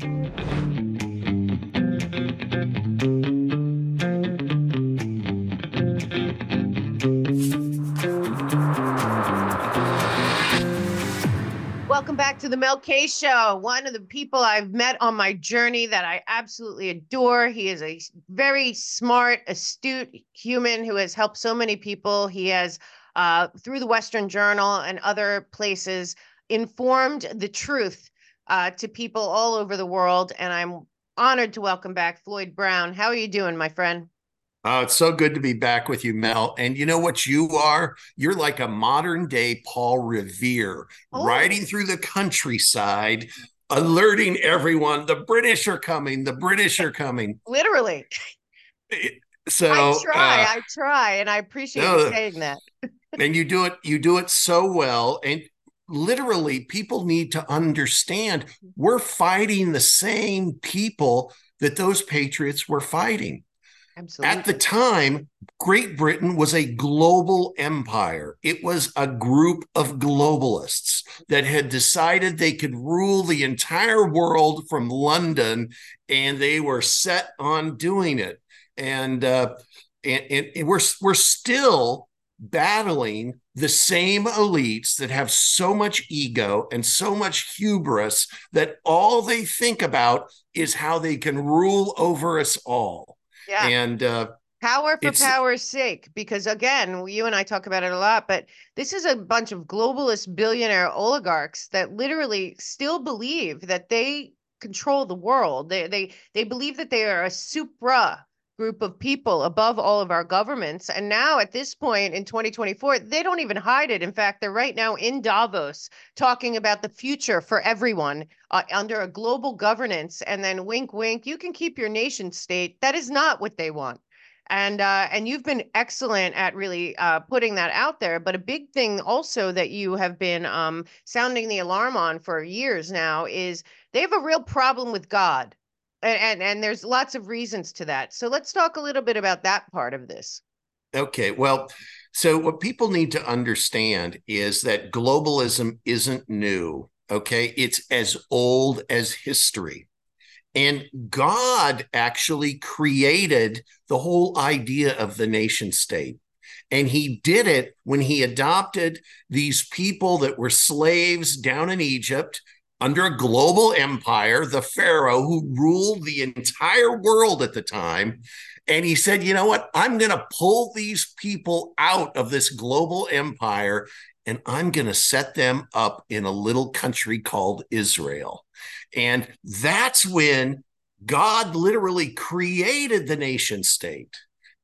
Welcome back to the Mel K Show. One of the people I've met on my journey that I absolutely adore. He is a very smart, astute human who has helped so many people. He has, uh, through the Western Journal and other places, informed the truth uh, to people all over the world. And I'm honored to welcome back Floyd Brown. How are you doing, my friend? Oh, it's so good to be back with you, Mel. And you know what you are? You're like a modern day Paul Revere, oh. riding through the countryside, alerting everyone the British are coming, the British are coming. Literally. So I try, uh, I try, and I appreciate no, you saying that. and you do it, you do it so well. And literally, people need to understand we're fighting the same people that those patriots were fighting. Absolutely. At the time, Great Britain was a global empire. It was a group of globalists that had decided they could rule the entire world from London, and they were set on doing it. And uh, and, and we're we're still battling the same elites that have so much ego and so much hubris that all they think about is how they can rule over us all. Yeah. And uh, power for power's sake, because again, you and I talk about it a lot, but this is a bunch of globalist billionaire oligarchs that literally still believe that they control the world. They they they believe that they are a supra group of people above all of our governments. And now at this point in 2024, they don't even hide it. In fact, they're right now in Davos talking about the future for everyone uh, under a global governance. And then wink, wink, you can keep your nation state. That is not what they want. And uh, and you've been excellent at really uh, putting that out there. But a big thing also that you have been um, sounding the alarm on for years now is they have a real problem with God and, and and there's lots of reasons to that. So let's talk a little bit about that part of this. Okay. Well, so what people need to understand is that globalism isn't new. Okay. It's as old as history. And God actually created the whole idea of the nation state. And he did it when he adopted these people that were slaves down in Egypt under a global empire, the Pharaoh who ruled the entire world at the time. And he said, you know what? I'm going to pull these people out of this global empire and I'm going to set them up in a little country called Israel. And that's when God literally created the nation state.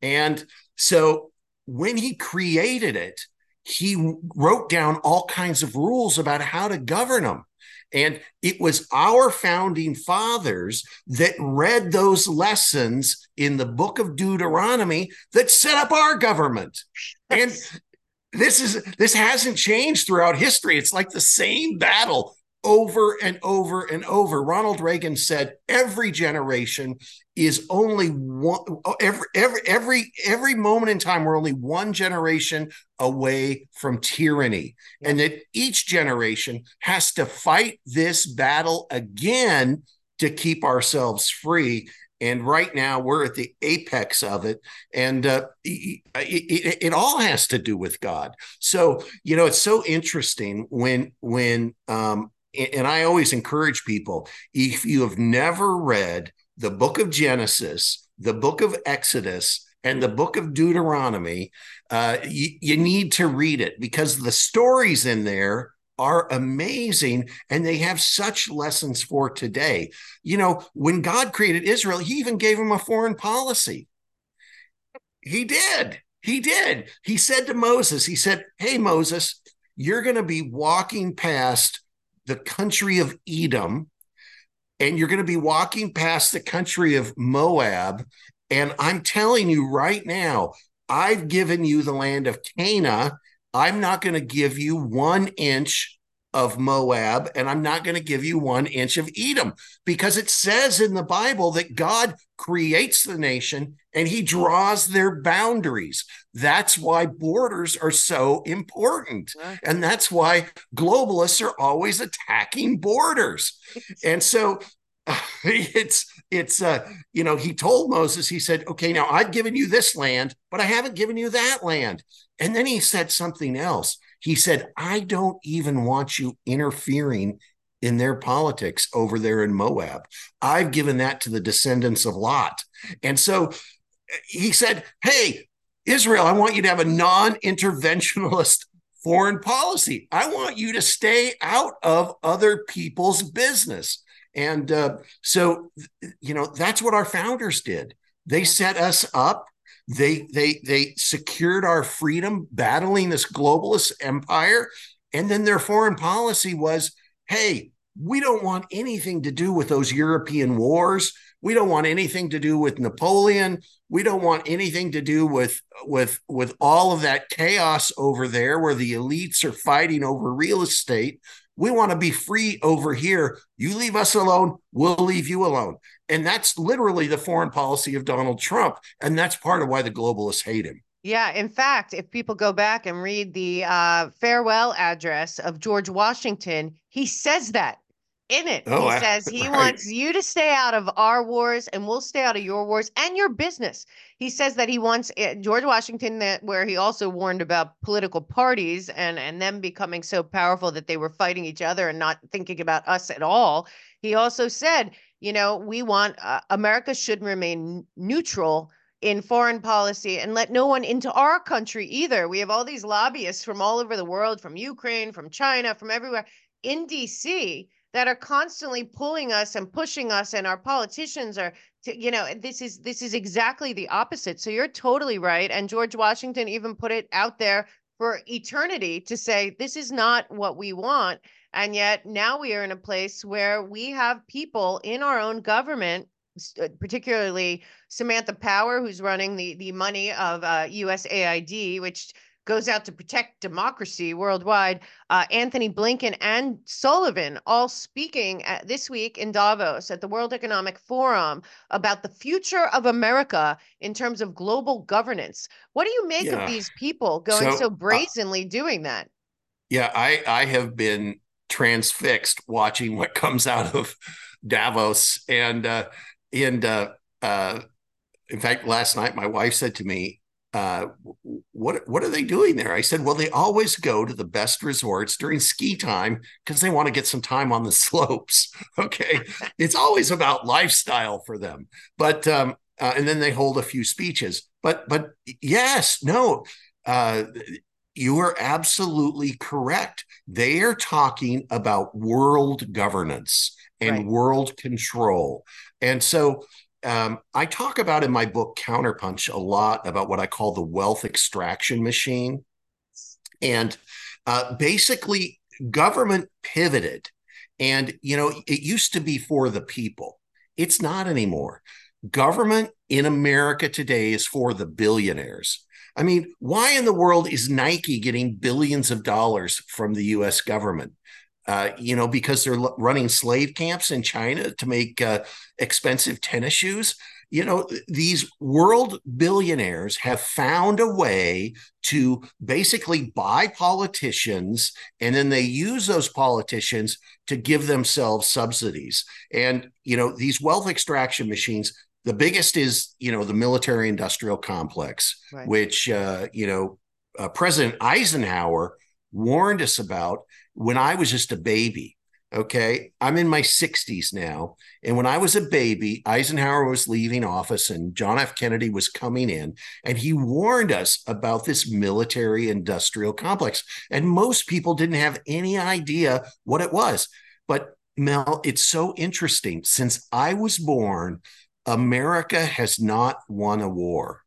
And so when he created it, he wrote down all kinds of rules about how to govern them. And it was our founding fathers that read those lessons in the book of Deuteronomy that set up our government. And this is this hasn't changed throughout history. It's like the same battle over and over and over. Ronald Reagan said every generation is only one every every every every moment in time we're only one generation away from tyranny. Yeah. and that each generation has to fight this battle again to keep ourselves free. And right now we're at the apex of it. And uh, it, it, it, all has to do with god. So you know it's so interesting when when um, and I always encourage people if you have never read the book of Genesis, the book of Exodus, and the book of Deuteronomy, uh, you, you need to read it because the stories in there are amazing and they have such lessons for today. You know, when God created Israel, he even gave him a foreign policy. He did. He did. He said to Moses, he said, Hey, Moses, you're going to be walking past the country of Edom, and you're going to be walking past the country of Moab. And I'm telling you right now, I've given you the land of Canaan. I'm not going to give you one inch of Moab, and I'm not going to give you one inch of Edom because it says in the Bible that God creates the nation and he draws their boundaries. That's why borders are so important. And that's why globalists are always attacking borders. And so it's it's uh you know he told moses he said okay now i've given you this land but i haven't given you that land and then he said something else he said i don't even want you interfering in their politics over there in moab i've given that to the descendants of lot and so he said hey israel i want you to have a non-interventionalist foreign policy i want you to stay out of other people's business and uh, so, you know, that's what our founders did. They set us up. They they they secured our freedom, battling this globalist empire, and then their foreign policy was, "Hey, we don't want anything to do with those European wars. We don't want anything to do with Napoleon. We don't want anything to do with with with all of that chaos over there where the elites are fighting over real estate. We want to be free over here. You leave us alone, we'll leave you alone. And that's literally the foreign policy of Donald Trump. And that's part of why the globalists hate him. Yeah. In fact, if people go back and read the uh, farewell address of George Washington, he says that in it. Oh, he says he right. wants you to stay out of our wars and we'll stay out of your wars and your business. He says that he wants eh, George Washington that where he also warned about political parties and and them becoming so powerful that they were fighting each other and not thinking about us at all. He also said, you know, we want uh, America should remain neutral in foreign policy and let no one into our country either. We have all these lobbyists from all over the world, from Ukraine, from China, from everywhere in DC that are constantly pulling us and pushing us and our politicians are to, you know this is this is exactly the opposite. So you're totally right. And george washington even put it out there for eternity to say this is not what we want. And yet now we are in a place where we have people in our own government uh, particularly Samantha Power, who's running the the money of uh, USAID, which goes out to protect democracy worldwide. Uh, Antony Blinken and Sullivan all speaking at, this week in Davos at the World Economic Forum about the future of America in terms of global governance. What do you make yeah. of these people going so, so uh, brazenly uh, doing that? Yeah, I I have been transfixed watching what comes out of Davos and uh, and uh, uh, in fact, last night my wife said to me, uh, what what are they doing there? I said, well, they always go to the best resorts during ski time because they want to get some time on the slopes. Okay, it's always about lifestyle for them. But um, uh, and then they hold a few speeches. But but yes, no, uh, you are absolutely correct. They are talking about world governance and right. world control, and so um, I talk about in my book Counterpunch a lot about what I call the wealth extraction machine. And uh, basically, government pivoted. And, you know, it used to be for the people, it's not anymore. Government in America today is for the billionaires. I mean, why in the world is Nike getting billions of dollars from the US government? Uh, you know, because they're running slave camps in China to make uh, expensive tennis shoes. You know, these world billionaires have found a way to basically buy politicians, and then they use those politicians to give themselves subsidies. And, you know, these wealth extraction machines, the biggest is, you know, the military industrial complex, right. which, uh, you know, uh, President Eisenhower warned us about when I was just a baby. Okay. I'm in my 60s now. And when I was a baby, Eisenhower was leaving office and John F. Kennedy was coming in. And he warned us about this military industrial complex. And most people didn't have any idea what it was. But Mel, it's so interesting. Since I was born, America has not won a war.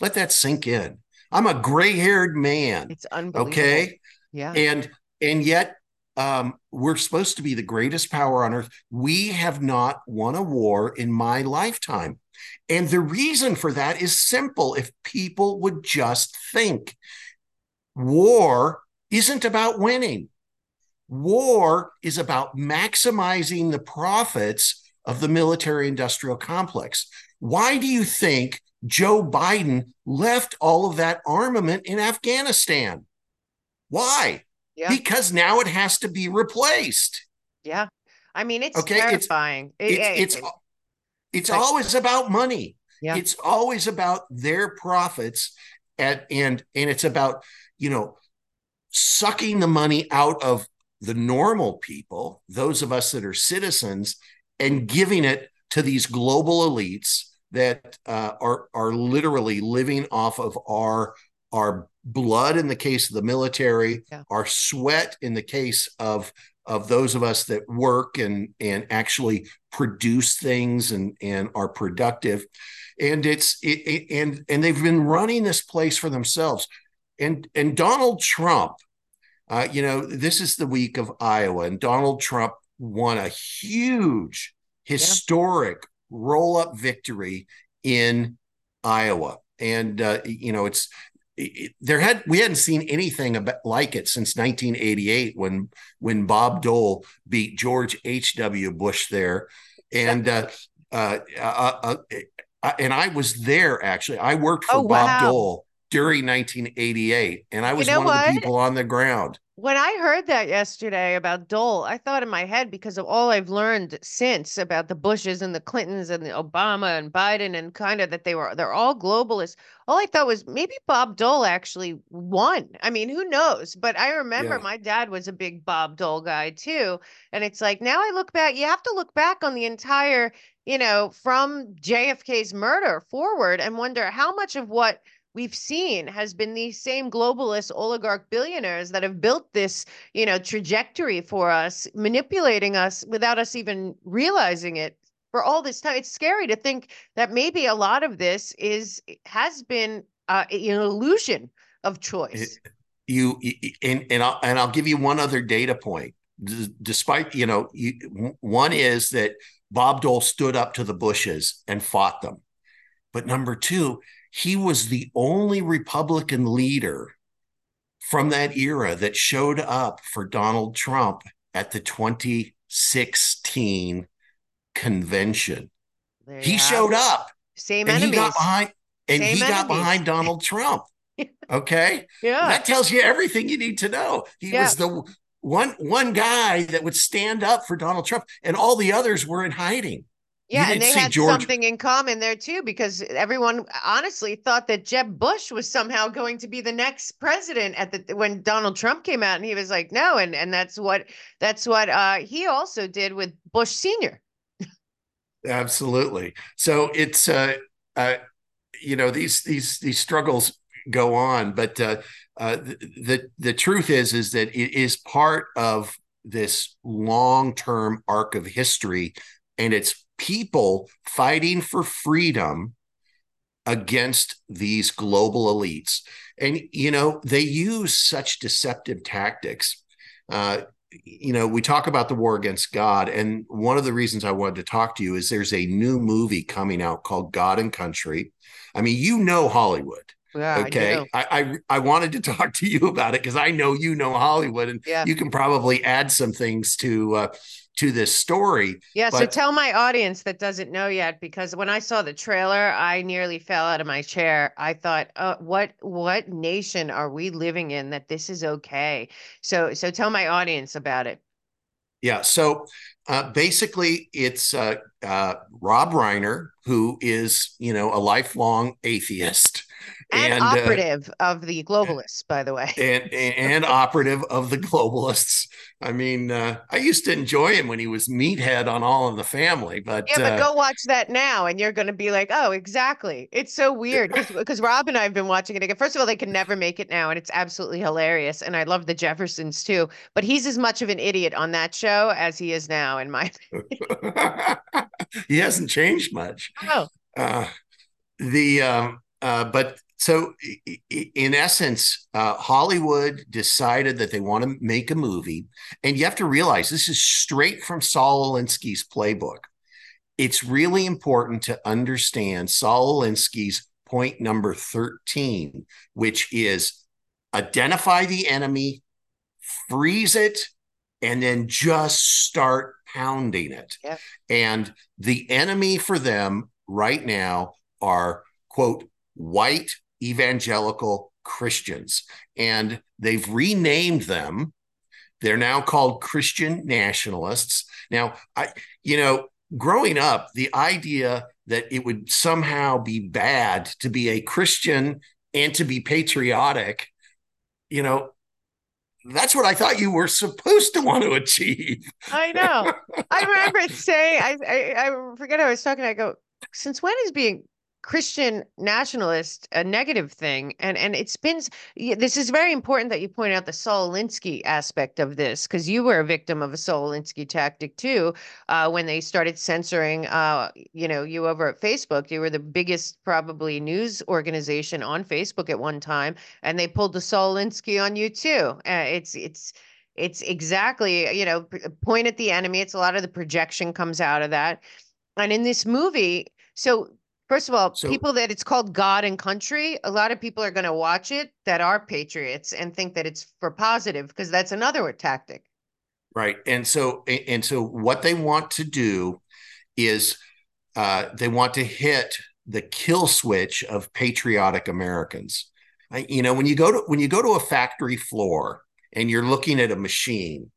Let that sink in. I'm a gray haired man. It's unbelievable. Okay. Yeah. And and yet um, we're supposed to be the greatest power on earth. We have not won a war in my lifetime. And the reason for that is simple. If people would just think, war isn't about winning, war is about maximizing the profits of the military industrial complex. Why do you think Joe Biden left all of that armament in Afghanistan? Why? Yeah. Because now it has to be replaced. Yeah. I mean, it's okay, terrifying. It's, it, it's, it's, it's like, always about money. Yeah. It's always about their profits and and and it's about, you know, sucking the money out of the normal people, those of us that are citizens, and giving it to these global elites that uh, are are literally living off of our our blood in the case of the military, yeah. our sweat in the case of of those of us that work and and actually produce things and and are productive and it's it, it, and and they've been running this place for themselves and and Donald Trump uh, you know this is the week of Iowa and Donald Trump won a huge historic yeah. roll up victory in Iowa and uh, you know it's there had we hadn't seen anything about, like it since 1988 when when Bob Dole beat George H.W. Bush there, and uh, uh, uh, uh, and I was there actually. I worked for oh, Bob wow. Dole during 1988, and I was you know one what? of the people on the ground. When I heard that yesterday about Dole, I thought in my head because of all I've learned since about the Bushes and the Clintons and the Obama and Biden and kind of that they were they're all globalists. All I thought was maybe Bob Dole actually won. I mean, who knows? But I remember yeah. my dad was a big Bob Dole guy too. And it's like now I look back, you have to look back on the entire, you know, from JFK's murder forward and wonder how much of what we've seen has been these same globalist oligarch billionaires that have built this you know trajectory for us manipulating us without us even realizing it for all this time. It's scary to think that maybe a lot of this is has been uh, an illusion of choice. you and and I'll, and I'll give you one other data point. D- despite you know you, one is that bob dole stood up to the bushes and fought them. But number two he was the only Republican leader from that era that showed up for Donald Trump at the 2016 convention. He showed up. Same and enemies. He got behind and Same he enemies. got behind Donald Trump. Okay. yeah. That tells you everything you need to know. He yeah. was the one one guy that would stand up for Donald Trump and all the others were in hiding. Yeah, and they had George... something in common there too, because everyone honestly thought that Jeb Bush was somehow going to be the next president at the when Donald Trump came out, and he was like, no, and and that's what that's what uh, he also did with Bush Senior. Absolutely. So it's uh, uh, you know these these these struggles go on, but uh, uh, the, the the truth is is that it is part of this long term arc of history, and it's people fighting for freedom against these global elites. And, you know, they use such deceptive tactics. Uh, you know, we talk about the war against God. And one of the reasons I wanted to talk to you is there's a new movie coming out called God and Country. I mean, you know Hollywood. Yeah, okay. I, I, I wanted to talk to you about it because I know you know Hollywood and yeah. you can probably add some things to uh, to this story. Yeah. But- so tell my audience that doesn't know yet, because when I saw the trailer, I nearly fell out of my chair. I thought, uh, what what nation are we living in that this is okay? So so tell my audience about it. Yeah. So uh, basically, it's uh, uh, Rob Reiner, who is you know a lifelong atheist and, and uh, operative uh, of the globalists, by the way, and, and, and operative of the globalists. I mean, uh, I used to enjoy him when he was meathead on All in the Family, but yeah, but uh, go watch that now, and you're going to be like, oh, exactly. It's so weird because Rob and I have been watching it again. First of all, they can never make it now, and it's absolutely hilarious. And I love the Jeffersons too, but he's as much of an idiot on that show as he is now, in my he hasn't changed much. Oh. Uh, the um, uh, but so in essence, uh, Hollywood decided that they want to make a movie, and you have to realize this is straight from Saul Alinsky's playbook. It's really important to understand Saul Alinsky's point number 13, which is identify the enemy, freeze it, and then just start pounding it. Yep. And the enemy for them right now are, quote, white evangelical Christians. And they've renamed them They're now called Christian nationalists. Now, I, you know, growing up, the idea that it would somehow be bad to be a Christian and to be patriotic, you know, that's what I thought you were supposed to want to achieve. I know. I remember saying, I, I, I forget I was talking. I go, since when is being Christian nationalist a negative thing, and and it spins. this is very important that you point out the Saul Alinsky aspect of this because you were a victim of a Saul Alinsky tactic too uh, when they started censoring uh, you know you over at Facebook. You were the biggest probably news organization on Facebook at one time, and they pulled the Saul Alinsky on you too. Uh, it's it's it's exactly you know point at the enemy. It's a lot of the projection comes out of that, and in this movie, so First of all, so, people that it's called God and Country, a lot of people are going to watch it that are patriots and think that it's for positive because that's another tactic. Right. And so and so what they want to do is uh, they want to hit the kill switch of patriotic Americans. I, you know, when you go to when you go to a factory floor and you're looking at a machine,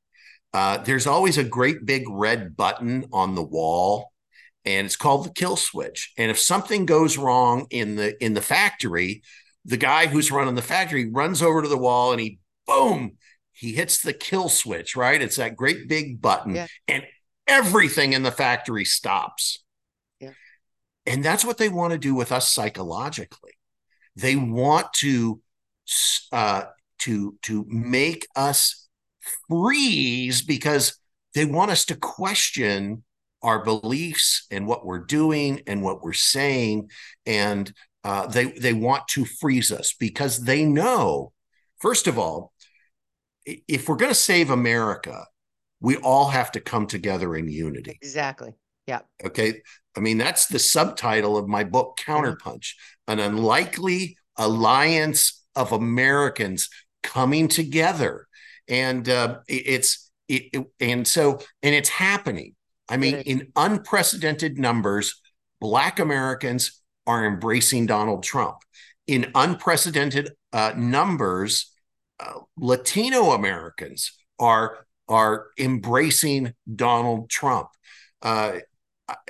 uh, there's always a great big red button on the wall and it's called the kill switch. And if something goes wrong in the in the factory, the guy who's running the factory runs over to the wall and he boom, he hits the kill switch, right? It's that great big button yeah. and everything in the factory stops. Yeah. And that's what they want to do with us psychologically. They want to uh, to to make us freeze because they want us to question our beliefs and what we're doing and what we're saying. And uh, they they want to freeze us because they know first of all if we're going to save america we all have to come together in unity. Exactly. Yeah. Okay? I mean that's the subtitle of my book counterpunch an unlikely alliance of americans coming together. And uh, it's it, it, and so and it's happening I mean, in unprecedented numbers, Black Americans are embracing Donald Trump. In unprecedented uh, numbers, uh, Latino Americans are are embracing Donald Trump. Uh,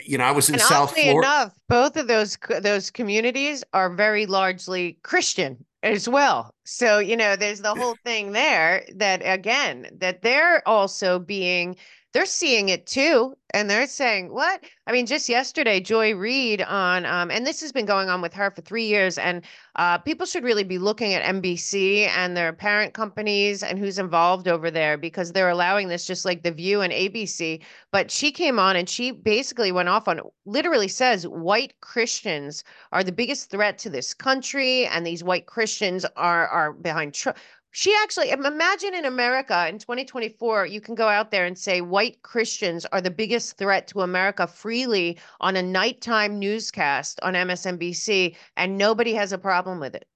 you know, I was in and South Florida. Enough, both of those those communities are very largely Christian as well. So you know, there's the whole thing there that again that they're also being they're seeing it too and they're saying what? I mean just yesterday joy reid on um, and this has been going on with her for three years and uh, people should really be looking at nbc and their parent companies and who's involved over there because they're allowing this just like the view and abc but she came on and she basically went off on literally says white christians are the biggest threat to this country and these white christians are are behind Trump she actually imagine in America in 2024, you can go out there and say white Christians are the biggest threat to America freely on a nighttime newscast on MSNBC, and nobody has a problem with it.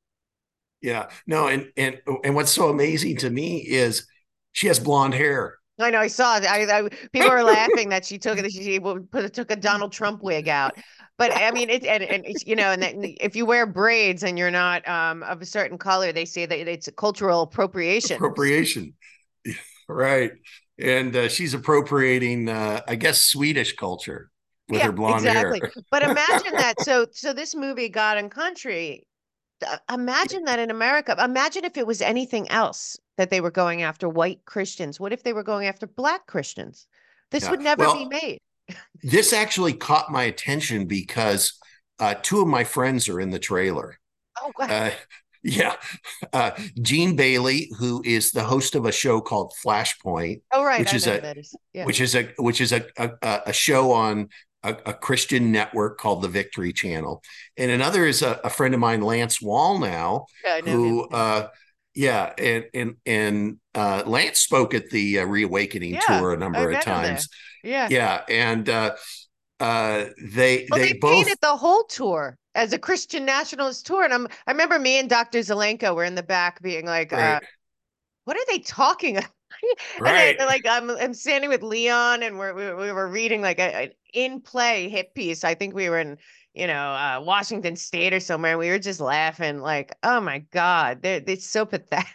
Yeah, no, and and and what's so amazing to me is she has blonde hair. I know. I saw it. I, I people are laughing that she took it. She put took a Donald Trump wig out. But I mean, it and, and you know, and then if you wear braids and you're not um, of a certain color, they say that it's a cultural appropriation. Appropriation, right? And uh, she's appropriating, uh, I guess, Swedish culture with yeah, her blonde exactly. hair. Exactly. but imagine that. So, so this movie, God and Country, imagine that in America. Imagine if it was anything else that they were going after white Christians. What if they were going after black Christians? This yeah. would never well, be made. this actually caught my attention because uh, two of my friends are in the trailer. Oh, wow. Uh, yeah. Uh, Gene Bailey, who is the host of a show called Flashpoint. Oh, right. Which is a, is. Yeah. which is a, which is a, a, a show on a, a, Christian network called the Victory Channel. And another is a, a friend of mine, Lance Wallnau, yeah, who, uh, yeah, and and and uh, Lance spoke at the uh, Reawakening yeah, tour a number of times. Yeah, yeah, and uh, uh, they well, they, they both painted the whole tour as a Christian nationalist tour, and I'm I remember me and Dr. Zelenko were in the back being like, right. uh, "What are they talking about?" right. And like I'm I'm standing with Leon, and we're, we we were reading like a, an in play hit piece. I think we were in you know, uh, Washington State or somewhere. We were just laughing, like, oh my God, they're, they're so pathetic.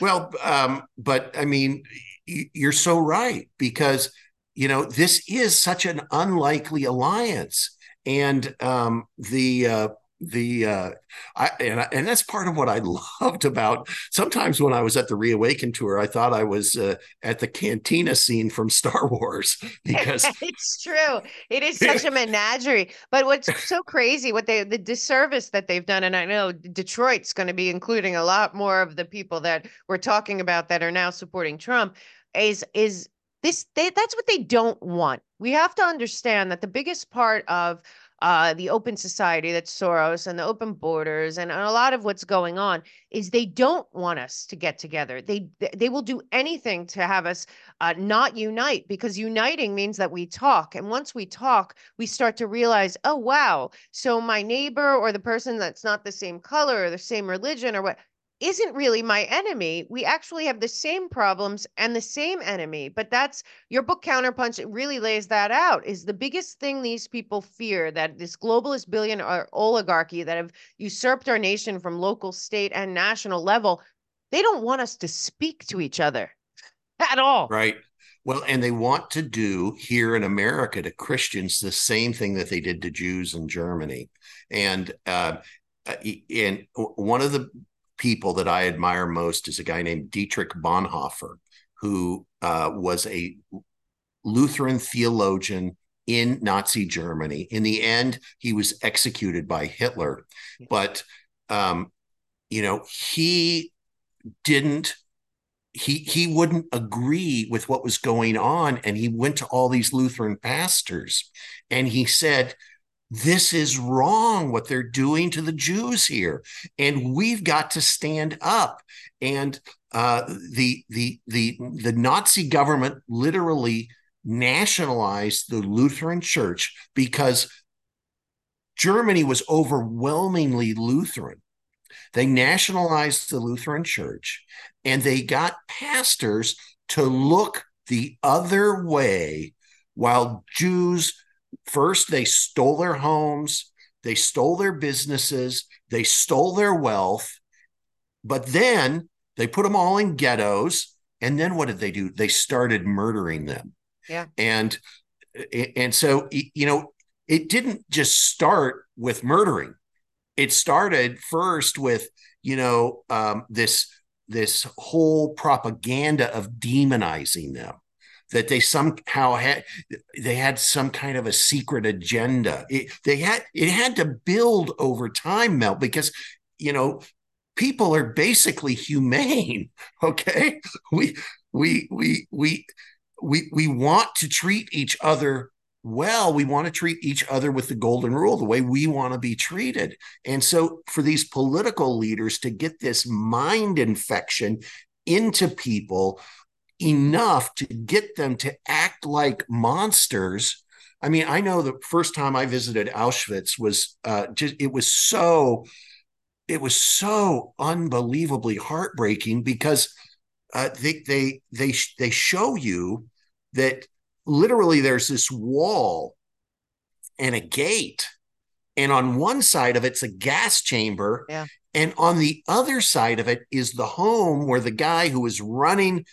Well, um, but I mean, you're so right because you know this is such an unlikely alliance, and um, the uh, the uh I and, and that's part of what I loved about sometimes when I was at the Reawaken tour I thought I was uh, at the cantina scene from Star Wars because it's true. It is such a menagerie. But what's so crazy what they the disservice that they've done and I know Detroit's going to be including a lot more of the people that we're talking about that are now supporting Trump is is this they, that's what they don't want. We have to understand that the biggest part of uh, the open society that's Soros and the open borders and, and a lot of what's going on is they don't want us to get together. They they will do anything to have us uh, not unite because uniting means that we talk. And once we talk, we start to realize, oh wow, so my neighbor or the person that's not the same color or the same religion or what isn't really my enemy. We actually have the same problems and the same enemy. But that's your book Counterpunch. It really lays that out. Is the biggest thing these people fear that this globalist billionaire oligarchy that have usurped our nation from local, state, and national level. They don't want us to speak to each other at all. Right. Well, and they want to do here in America to Christians the same thing that they did to Jews in Germany. And uh, and one of the people that I admire most is a guy named Dietrich Bonhoeffer, who uh, was a Lutheran theologian in Nazi Germany. In the end, he was executed by Hitler, but um, you know he didn't. He he wouldn't agree with what was going on, and he went to all these Lutheran pastors, and he said, this is wrong what they're doing to the Jews here, and we've got to stand up. And uh, the the the the Nazi government literally nationalized the Lutheran Church because Germany was overwhelmingly Lutheran. They nationalized the Lutheran Church, and they got pastors to look the other way while Jews First, they stole their homes, they stole their businesses, they stole their wealth, but then they put them all in ghettos. And then what did they do? They started murdering them. Yeah. And and so you know, it didn't just start with murdering. It started first with you know um, this this whole propaganda of demonizing them that they somehow had they had some kind of a secret agenda. It, they had it had to build over time, Mel, because you know people are basically humane. Okay, we we we we we we want to treat each other well we want to treat each other with the golden rule the way we want to be treated and so for these political leaders to get this mind infection into people enough to get them to act like monsters. I mean, I know the first time I visited Auschwitz was uh, just it was so it was so unbelievably heartbreaking because uh, they they they they show you that literally there's this wall and a gate and on one side of it's a gas chamber yeah. and on the other side of it is the home where the guy who was running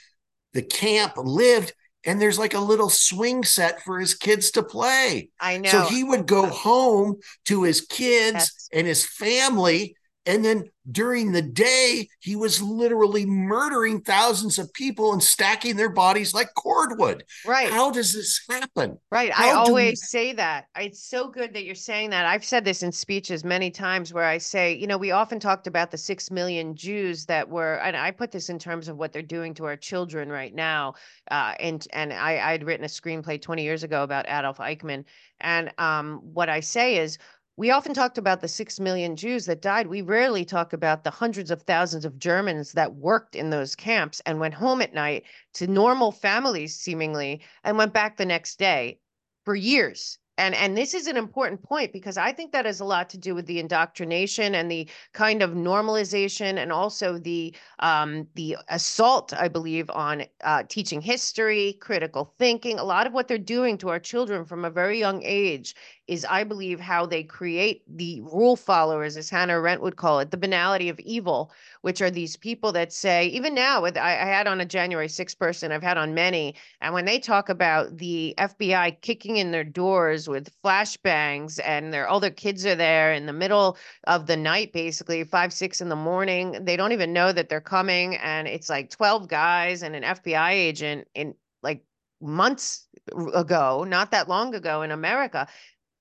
the camp lived and there's like a little swing set for his kids to play. I know. So he would go home to his kids and his family and then during the day, he was literally murdering thousands of people and stacking their bodies like cordwood. Right. How does this happen? Right. How I always we... say that. It's so good that you're saying that. I've said this in speeches many times where I say, you know, we often talked about the six million Jews that were, and I put this in terms of what they're doing to our children right now. Uh, and and I, I'd written a screenplay 20 years ago about Adolf Eichmann. And um, what I say is, we often talked about the six million Jews that died. We rarely talk about the hundreds of thousands of Germans that worked in those camps and went home at night to normal families, seemingly, and went back the next day for years and and this is an important point because i think that has a lot to do with the indoctrination and the kind of normalization and also the um, the assault i believe on uh, teaching history critical thinking a lot of what they're doing to our children from a very young age is I believe how they create the rule followers, as Hannah Arendt would call it, the banality of evil, which are these people that say, even now, with I, I had on a January 6th person, I've had on many, and when they talk about the FBI kicking in their doors with flashbangs and their all their kids are there in the middle of the night, basically five, six in the morning, they don't even know that they're coming, and it's like 12 guys and an FBI agent in like months ago, not that long ago in America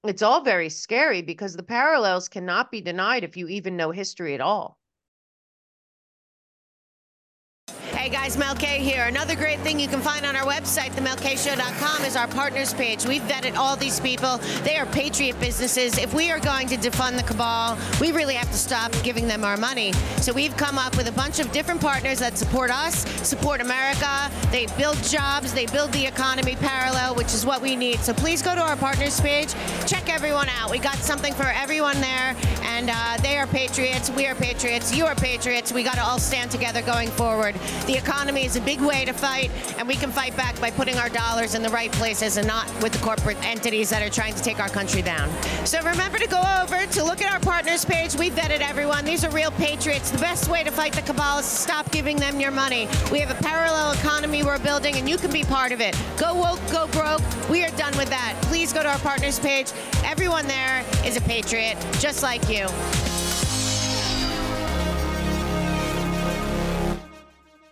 it's all very scary because the parallels cannot be denied if you even know history at all. Guys, Mel K here. Another great thing you can find on our website, themelkshow.com, is our partners page. We've vetted all these people. They are patriot businesses. If we are going to defund the cabal, we really have to stop giving them our money. So we've come up with a bunch of different partners that support us, support America. They build jobs, they build the economy parallel, which is what we need. So please go to our partners page, check everyone out. We got something for everyone there, and uh, they are patriots, we are patriots, you are patriots. We got to all stand together going forward. The economy is a big way to fight, and we can fight back by putting our dollars in the right places and not with the corporate entities that are trying to take our country down. So remember to go over to look at our partners page. We vetted everyone. These are real patriots. The best way to fight the cabal is to stop giving them your money. We have a parallel economy we're building, and you can be part of it. Go woke, go broke. We are done with that. Please go to our partners page. Everyone there is a patriot, just like you.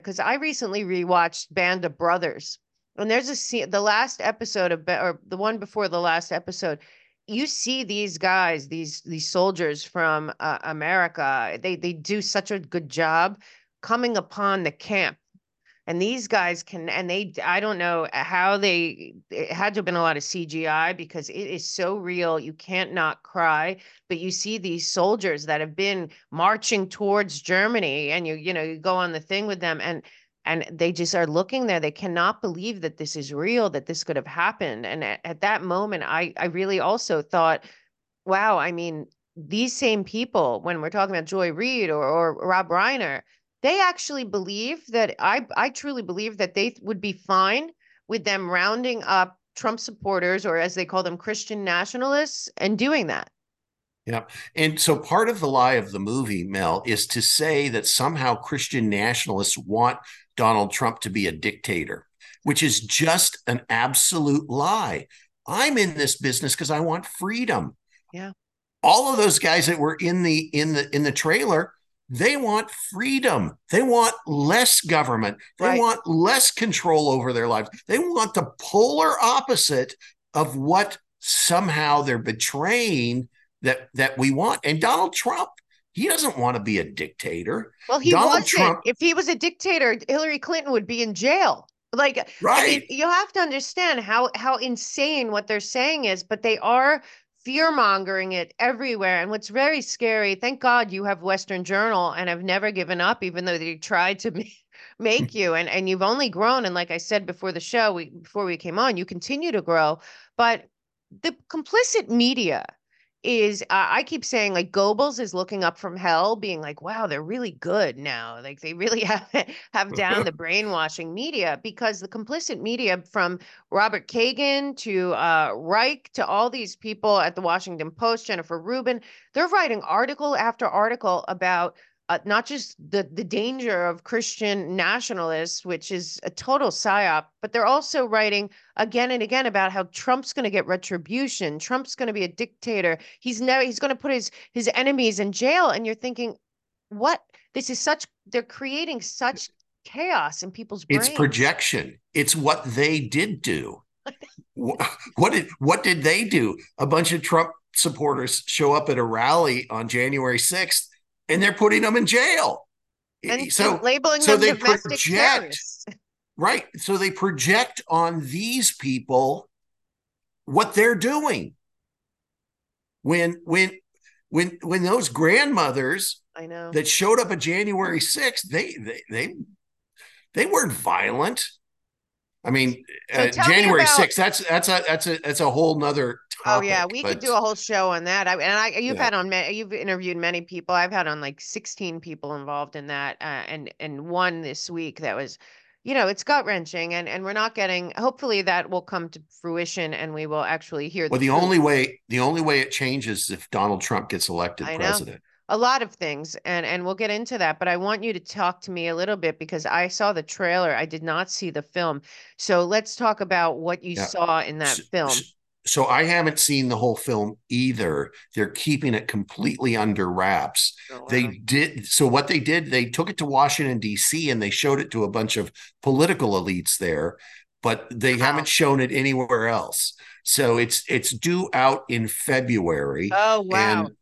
Because I recently rewatched Band of Brothers, and there's a scene, the last episode of, or the one before the last episode. You see these guys, these these soldiers from uh, America. They they do such a good job coming upon the camp and these guys can and they i don't know uh, how they it had to have been a lot of cgi because it is so real you can't not cry but you see these soldiers that have been marching towards germany and you you know you go on the thing with them and and they just are looking there they cannot believe that this is real that this could have happened. And at, at that moment i i really also thought wow i mean these same people when we're talking about joy reid or, or rob reiner they actually believe that I I truly believe that they would be fine with them rounding up Trump supporters or as they call them Christian nationalists and doing that. Yeah. And so part of the lie of the movie, Mel, is to say that somehow Christian nationalists want Donald Trump to be a dictator, which is just an absolute lie. I'm in this business because I want freedom. Yeah. All of those guys that were in the in the in the trailer they want freedom. They want less government. They right. want less control over their lives. They want the polar opposite of what somehow they're betraying that that we want. And Donald Trump, he doesn't want to be a dictator. Well, he Donald wasn't. Trump, if he was a dictator, Hillary Clinton would be in jail. Like, right. I mean, you have to understand how how insane what they're saying is, but they are fear mongering it everywhere. And what's very scary, thank God you have Western Journal and have never given up, even though they tried to make you. And and you've only grown. And like i said before the show we before we came on you continue to grow. But the complicit media is uh, I keep saying like Goebbels is looking up from hell, being like, wow, they're really good now. Like they really have have down the brainwashing media because the complicit media from Robert Kagan to uh, Reich to all these people at the Washington Post, Jennifer Rubin, they're writing article after article about uh, not just the the danger of Christian nationalists, which is a total psyop, but they're also writing again and again about how Trump's going to get retribution. Trump's going to be a dictator. He's never he's going to put his his enemies in jail. And you're thinking, what? This is such. They're creating such chaos in people's brains. It's projection. It's what they did do. what did what did they do? A bunch of Trump supporters show up at a rally on January 6th and they're putting them in jail. And so labeling so them they project, terrorists. Right. So they project on these people what they're doing. When when when when those grandmothers I know that showed up at January 6th, they they they they weren't violent. I mean, so uh, January about, 6th, that's that's a that's a that's a whole nother topic. Oh yeah, we but... could do a whole show on that. I, and I, you've yeah. had on, you've interviewed many people. I've had on like 16 people involved in that, uh, and and one this week that was you know, it's gut wrenching, and and we're not getting. Hopefully, that will come to fruition, and we will actually hear. Well, the, the only way the only way it changes if Donald Trump gets elected I president. Know. A lot of things, and and we'll get into that. But I want you to talk to me a little bit because I saw the trailer. I did not see the film, so let's talk about what you yeah. saw in that so, film. So I haven't seen the whole film either. They're keeping it completely under wraps. Oh, wow. They did so what they did, they took it to Washington D.C. and they showed it to a bunch of political elites there, but they wow. haven't shown it anywhere else. So it's it's due out in February. Oh wow. And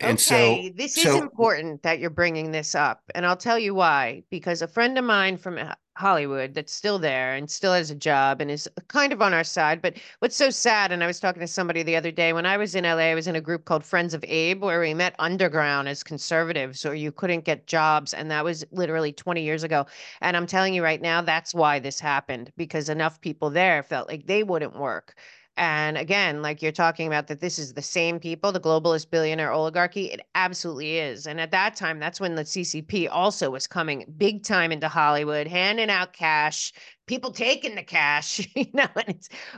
and okay, so, this is so, important that you're bringing this up. And I'll tell you why. Because a friend of mine from Hollywood that's still there and still has a job and is kind of on our side. But what's so sad, and I was talking to somebody the other day when I was in LA, I was in a group called Friends of Abe where we met underground as conservatives or you couldn't get jobs. And that was literally 20 years ago. And I'm telling you right now, that's why this happened because enough people there felt like they wouldn't work. And again, like you're talking about that this is the same people, the globalist billionaire oligarchy, it absolutely is. And at that time, that's when the CCP also was coming big time into Hollywood, handing out cash, people taking the cash, you know.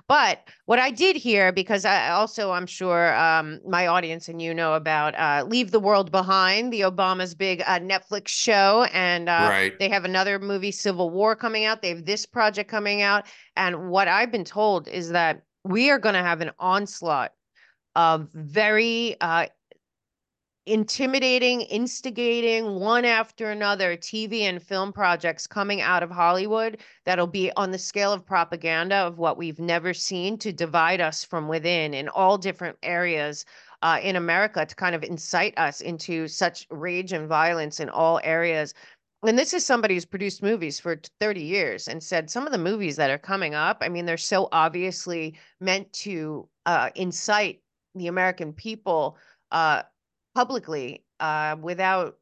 but what I did here, because I also I'm sure um, my audience and you know about uh, Leave the World Behind, the Obama's big uh, Netflix show, and uh, right. they have another movie, Civil War, coming out. They have this project coming out, and what I've been told is that we are going to have an onslaught of very uh, intimidating, instigating, one after another TV and film projects coming out of Hollywood that'll be on the scale of propaganda of what we've never seen to divide us from within in all different areas uh, in America to kind of incite us into such rage and violence in all areas and this is somebody who's produced movies for 30 years and said some of the movies that are coming up i mean they're so obviously meant to uh, incite the american people uh, publicly uh, without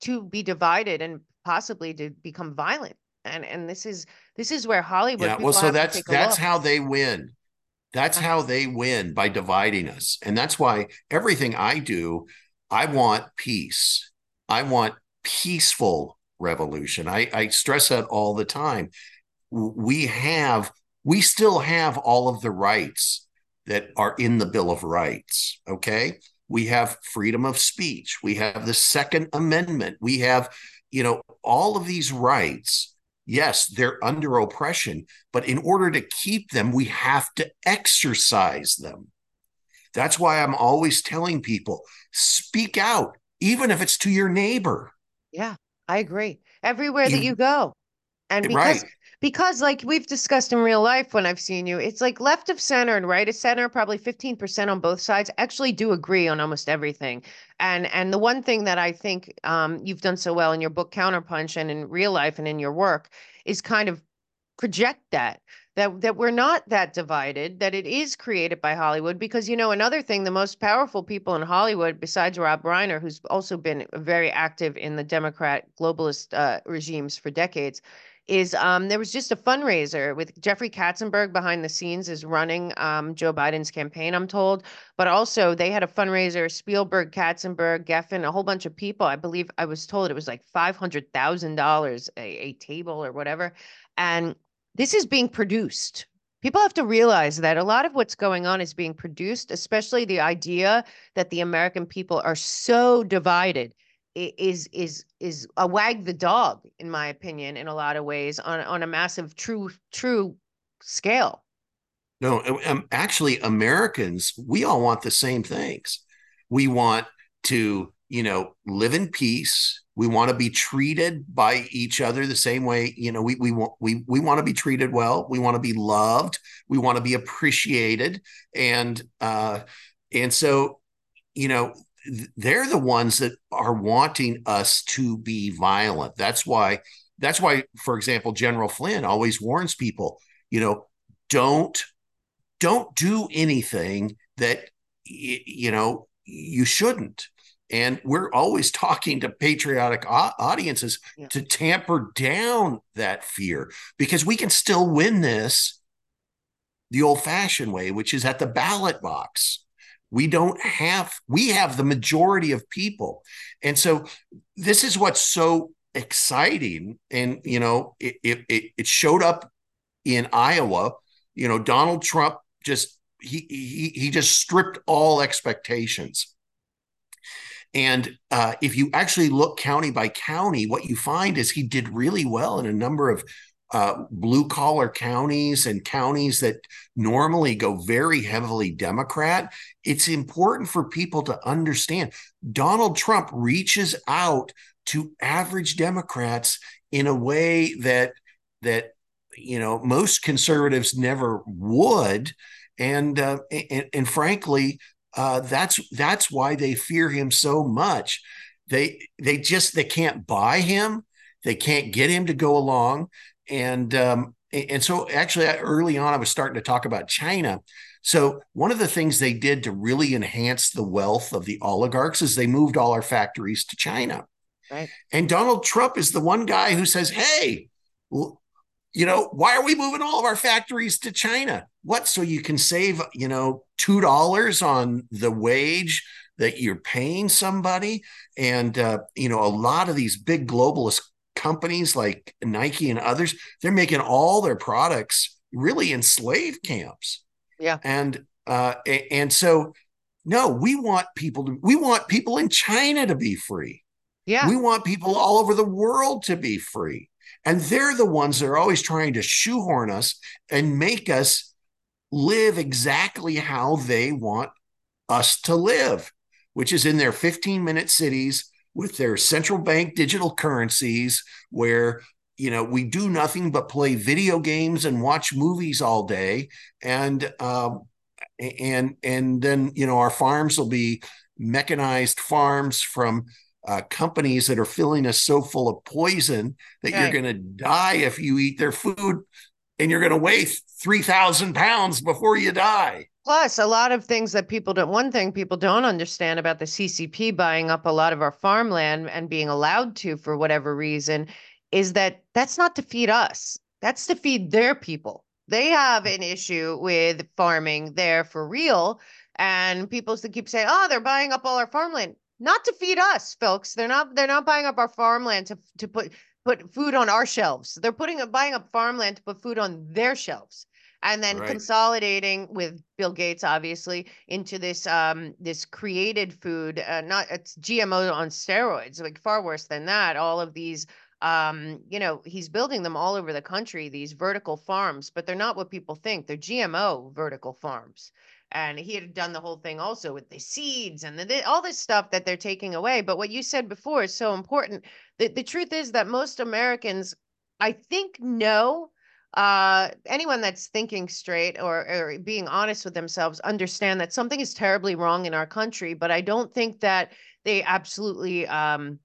to be divided and possibly to become violent. And and this is this is where hollywood yeah well so that's that's how they win. That's uh-huh. how they win by dividing us. And that's why everything i do i want peace. I want peaceful revolution. I, I stress that all the time. We have, we still have all of the rights that are in the Bill of Rights. Okay. We have freedom of speech. We have the Second Amendment. We have, you know, all of these rights. Yes, they're under oppression, but in order to keep them, we have to exercise them. That's why I'm always telling people speak out, even if it's to your neighbor. Yeah. I agree. Everywhere that you go. And because right. because like we've discussed in real life when I've seen you, it's like left of center and right of center, probably 15% on both sides, actually do agree on almost everything. And and the one thing that I think um, you've done so well in your book Counterpunch and in real life and in your work is kind of project that that that we're not that divided that it is created by hollywood because you know another thing the most powerful people in hollywood besides rob reiner who's also been very active in the democrat globalist uh, regimes for decades is um, there was just a fundraiser with Jeffrey Katzenberg behind the scenes is running um, Joe Biden's campaign, I'm told. But also they had a fundraiser, Spielberg, Katzenberg, Geffen, a whole bunch of people. I believe I was told it was like $500,000 a, a table or whatever. And this is being produced. People have to realize that a lot of what's going on is being produced, especially the idea that the American people are so divided. Is is is a wag the dog in my opinion in a lot of ways on on a massive true true scale. No um, actually americans we all want the same things. We want to you know live in peace we want to be treated by each other the same way you know we we want we we want to be treated well we want to be loved we want to be appreciated and uh and so you know they're the ones that are wanting us to be violent. That's why that's why for example general flynn always warns people you know don't don't do anything that you know you shouldn't and we're always talking to patriotic audiences yeah. to tamper down that fear because we can still win this the old fashioned way, which is at the ballot box. We don't have, we have the majority of people. And so this is what's so exciting. And, you know, it, it, it showed up in Iowa. You know, Donald Trump just, he, he, he just stripped all expectations. And uh, if you actually look county by county, what you find is he did really well in a number of uh, blue collar counties and counties that normally go very heavily Democrat. It's important for people to understand Donald Trump reaches out to average Democrats in a way that that you know most conservatives never would, and uh, and, and frankly, uh, that's that's why they fear him so much. They they just they can't buy him. They can't get him to go along, and um, and so actually early on I was starting to talk about China. So one of the things they did to really enhance the wealth of the oligarchs is they moved all our factories to China. Right. And Donald Trump is the one guy who says, "Hey, you know, why are we moving all of our factories to China? What? So you can save, you know, two dollars on the wage that you're paying somebody, and uh, you know, a lot of these big globalist companies like Nike and others, they're making all their products really in slave camps. Yeah, and uh, and so no, we want people to, we want people in China to be free. Yeah. We want people all over the world to be free. And they're the ones that are always trying to shoehorn us and make us live exactly how they want us to live, which is in their 15 minute cities with their central bank digital currencies, where you know we do nothing but play video games and watch movies all day and um, and and then you know our farms will be mechanized farms from uh, companies that are filling us so full of poison that right. you're going to die if you eat their food and you're going to weigh 3,000 pounds before you die. Plus, a lot of things that people don't, one thing people don't understand about the CCP buying up a lot of our farmland and being allowed to for whatever reason is that that's not to feed us, that's to feed their people. They have an issue with farming there for real. And people keep saying, oh, they're buying up all our farmland not to feed us, folks. They're not they're not buying up our farmland to to put put food on our shelves. They're putting up buying up farmland to put food on their shelves. And then right. consolidating with Bill Gates, obviously, into this um this created food, uh, not it's GMO on steroids, like far worse than that. All of these um you know he's building them all over the country these vertical farms but they're not what people think they're gmo vertical farms and he had done the whole thing also with the seeds and the, all this stuff that they're taking away but what you said before is so important. The, the truth is that most americans i think know uh, anyone that's thinking straight or, or being honest with themselves understand that something is terribly wrong in our country but i don't think that they absolutely um,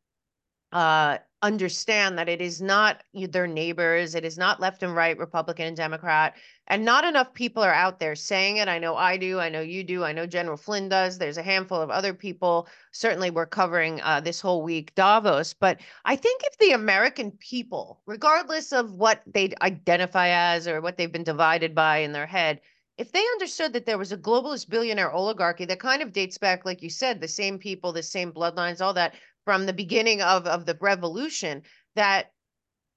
uh, understand that it is not their neighbors, it is not left and right, Republican and Democrat, and not enough people are out there saying it. I know I do, I know you do, I know General Flynn does. There's a handful of other people. Certainly, we're covering uh, this whole week Davos, but I think if the American people, regardless of what they identify as or what they've been divided by in their head, if they understood that there was a globalist billionaire oligarchy that kind of dates back, like you said, the same people, the same bloodlines, all that, from the beginning of, of the revolution that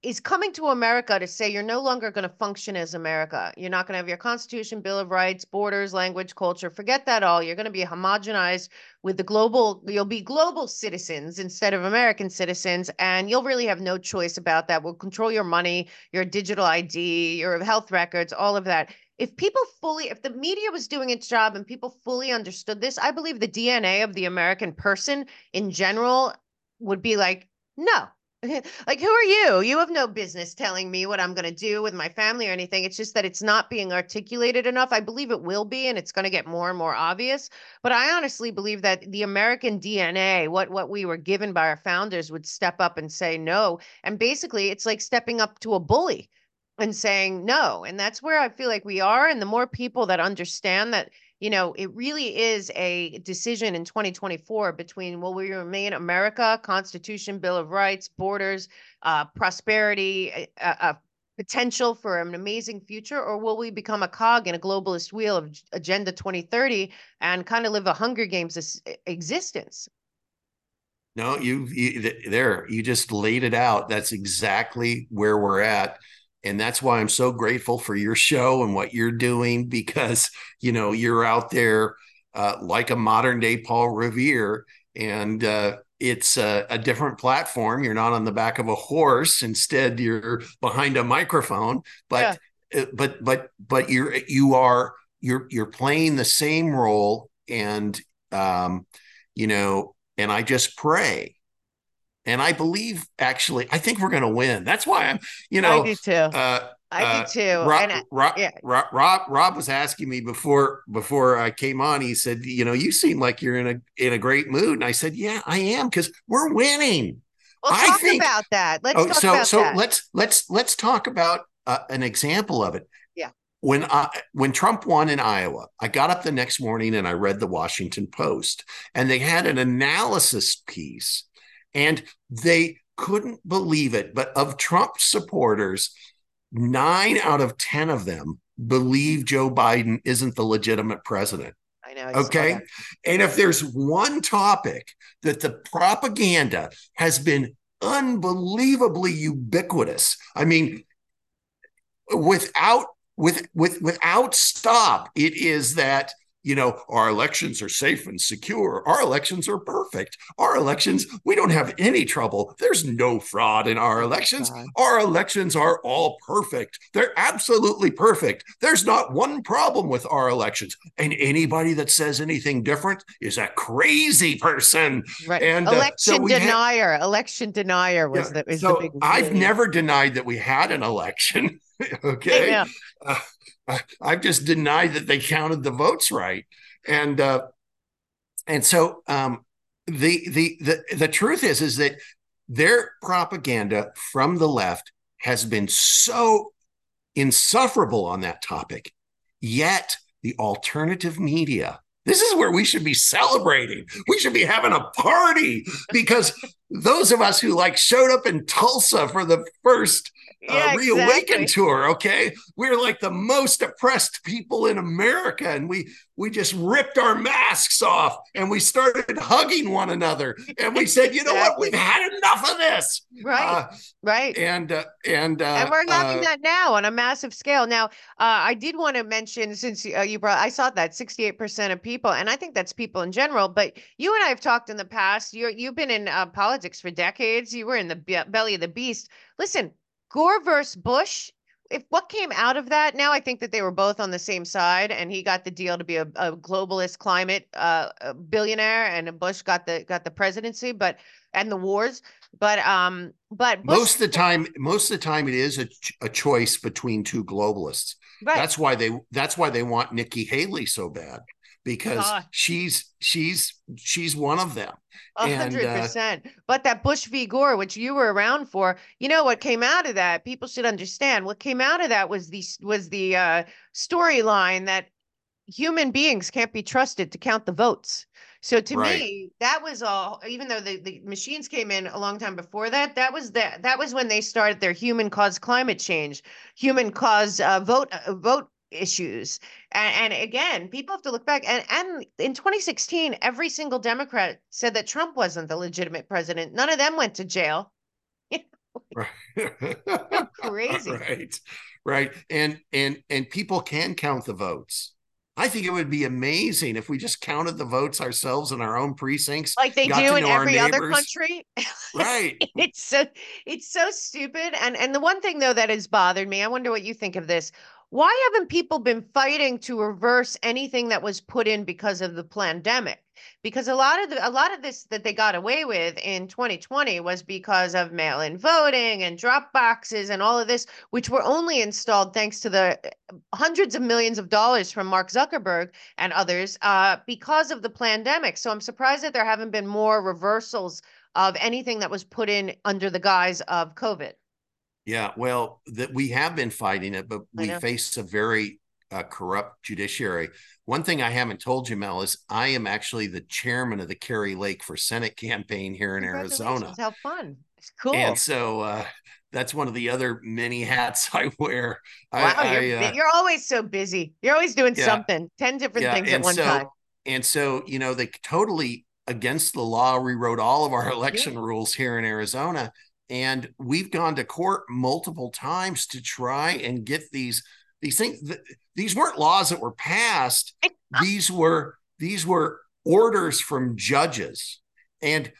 is coming to America to say you're no longer going to function as America. You're not going to have your Constitution, Bill of Rights, borders, language, culture. Forget that all. You're going to be homogenized with the global, you'll be global citizens instead of American citizens. And you'll really have no choice about that. We'll control your money, your digital ID, your health records, all of that. If people fully, if the media was doing its job and people fully understood this, I believe the DNA of the American person in general would be like, no, like who are you? You have no business telling me what i'm going to do with my family or anything. It's just that it's not being articulated enough. I believe it will be and it's going to get more and more obvious. But i honestly believe that the american dna what what we were given by our founders would step up and say no. And basically it's like stepping up to a bully and saying no. And that's where i feel like we are. And the more people that understand that you know, it really is a decision in 2024 between will we remain America, Constitution, Bill of Rights, borders, uh, prosperity, a, a, potential for an amazing future, or will we become a cog in a globalist wheel of Agenda 2030 and kind of live a Hunger Games existence? No, you, you there. You just laid it out. That's exactly where we're at and that's why i'm so grateful for your show and what you're doing because you know you're out there uh, like a modern day paul revere. And uh, it's a, a, different platform. You're not on the back of a horse. Instead you're behind a microphone. But yeah. uh, but but but you're you are you're you're playing the same role. And um you know and i just pray and I believe actually, I think we're going to win. That's why I'm, you know, I do too. Uh, I uh, do too. Rob, and, Rob, yeah. Rob, Rob, Rob was asking me before before I came on. He said, "You know, you seem like you're in a in a great mood." And I said, "Yeah, I am because we're winning." Well, I talk think, about that. Let's oh, talk so about so that. let's let's let's talk about uh, an example of it. Yeah. When I when Trump won in Iowa, I got up the next morning and I read the Washington Post, and they had an analysis piece and they couldn't believe it. But of Trump supporters, nine out of 10 of them believe Joe Biden isn't the legitimate president. I know. I okay. And if there's one topic that the propaganda has been unbelievably ubiquitous, I mean, without with with without stop, it is that you know, our elections are safe and secure. Our elections are perfect. Our elections, we don't have any trouble. There's no fraud in our elections. Our elections are all perfect. They're absolutely perfect. There's not one problem with our elections. And anybody that says anything different is a crazy person. Right. And election uh, so denier. Had, election denier was yeah, the, is so the big. I've never denied that we had an election. okay. Yeah. Uh, I've just denied that they counted the votes right, and uh, and so um, the the the the truth is is that their propaganda from the left has been so insufferable on that topic, yet the alternative media. This is where we should be celebrating. We should be having a party because those of us who like showed up in Tulsa for the first yeah, uh, reawaken tour okay? We're like the most oppressed people in america and we we just ripped our masks off and we started hugging one another and we said you exactly. know what? We've had enough of this. Right uh, right. and uh, and uh, and we're having uh, that now on a massive scale. Now uh, i did want to mention since uh, you brought i saw that 68% of people and i think that's people in general but you and i have talked in the past. You you've been in politics for decades you were in the belly of the beast listen Gore versus Bush. If what came out of that, now I think that they were both on the same side, and he got the deal to be a, a globalist climate uh, billionaire, and Bush got the got the presidency, but and the wars. But um, but Bush, most of the time, most of the time, it is a, a choice between two globalists. Right. That's why they that's why they want Nikki Haley so bad because she's she's she's one of them. A hundred uh, percent. But that Bush v. Gore, which you were around for, you know what came out of that? People should understand. What came out of that was the was the uh, storyline that human beings can't be trusted to count the votes. So to right. me, that was all. Even though the, the machines came in a long time before that, that was that that was when they started their human caused climate change, human caused uh, vote uh, vote issues. And, and, again, people have to look back. And, and in 2016, every single Democrat said that Trump wasn't the legitimate president. None of them went to jail. crazy. Right. Right. And and and people can count the votes. I think it would be amazing if we just counted the votes ourselves in our own precincts, like they do in every other country. Right. it's so it's so stupid. And and the one thing though that has bothered me, I wonder what you think of this why haven't people been fighting to reverse anything that was put in because of the pandemic? Because a lot of the, a lot of this that they got away with in 2020 was because of mail-in voting and drop boxes and all of this which were only installed thanks to the uh, hundreds of millions of dollars from Mark Zuckerberg and others uh, because of the pandemic. So i'm surprised that there haven't been more reversals of anything that was put in under the guise of covid yeah, well, that we have been fighting it, but we face a very uh, corrupt judiciary. One thing I haven't told you, Mel, is I am actually the chairman of the Kari Lake for Senate campaign here in Arizona. How fun! It's cool. And so uh, that's one of the other many hats I wear. Wow, I, you're, I, uh, you're, always so busy. You're always doing yeah, something, ten different yeah, things at one so, time. And so, you know, they totally against the law, rewrote all of our election yeah. rules here in Arizona. And we've gone to court multiple times to try and get these these things. These weren't laws that were passed. These were these were orders from judges. And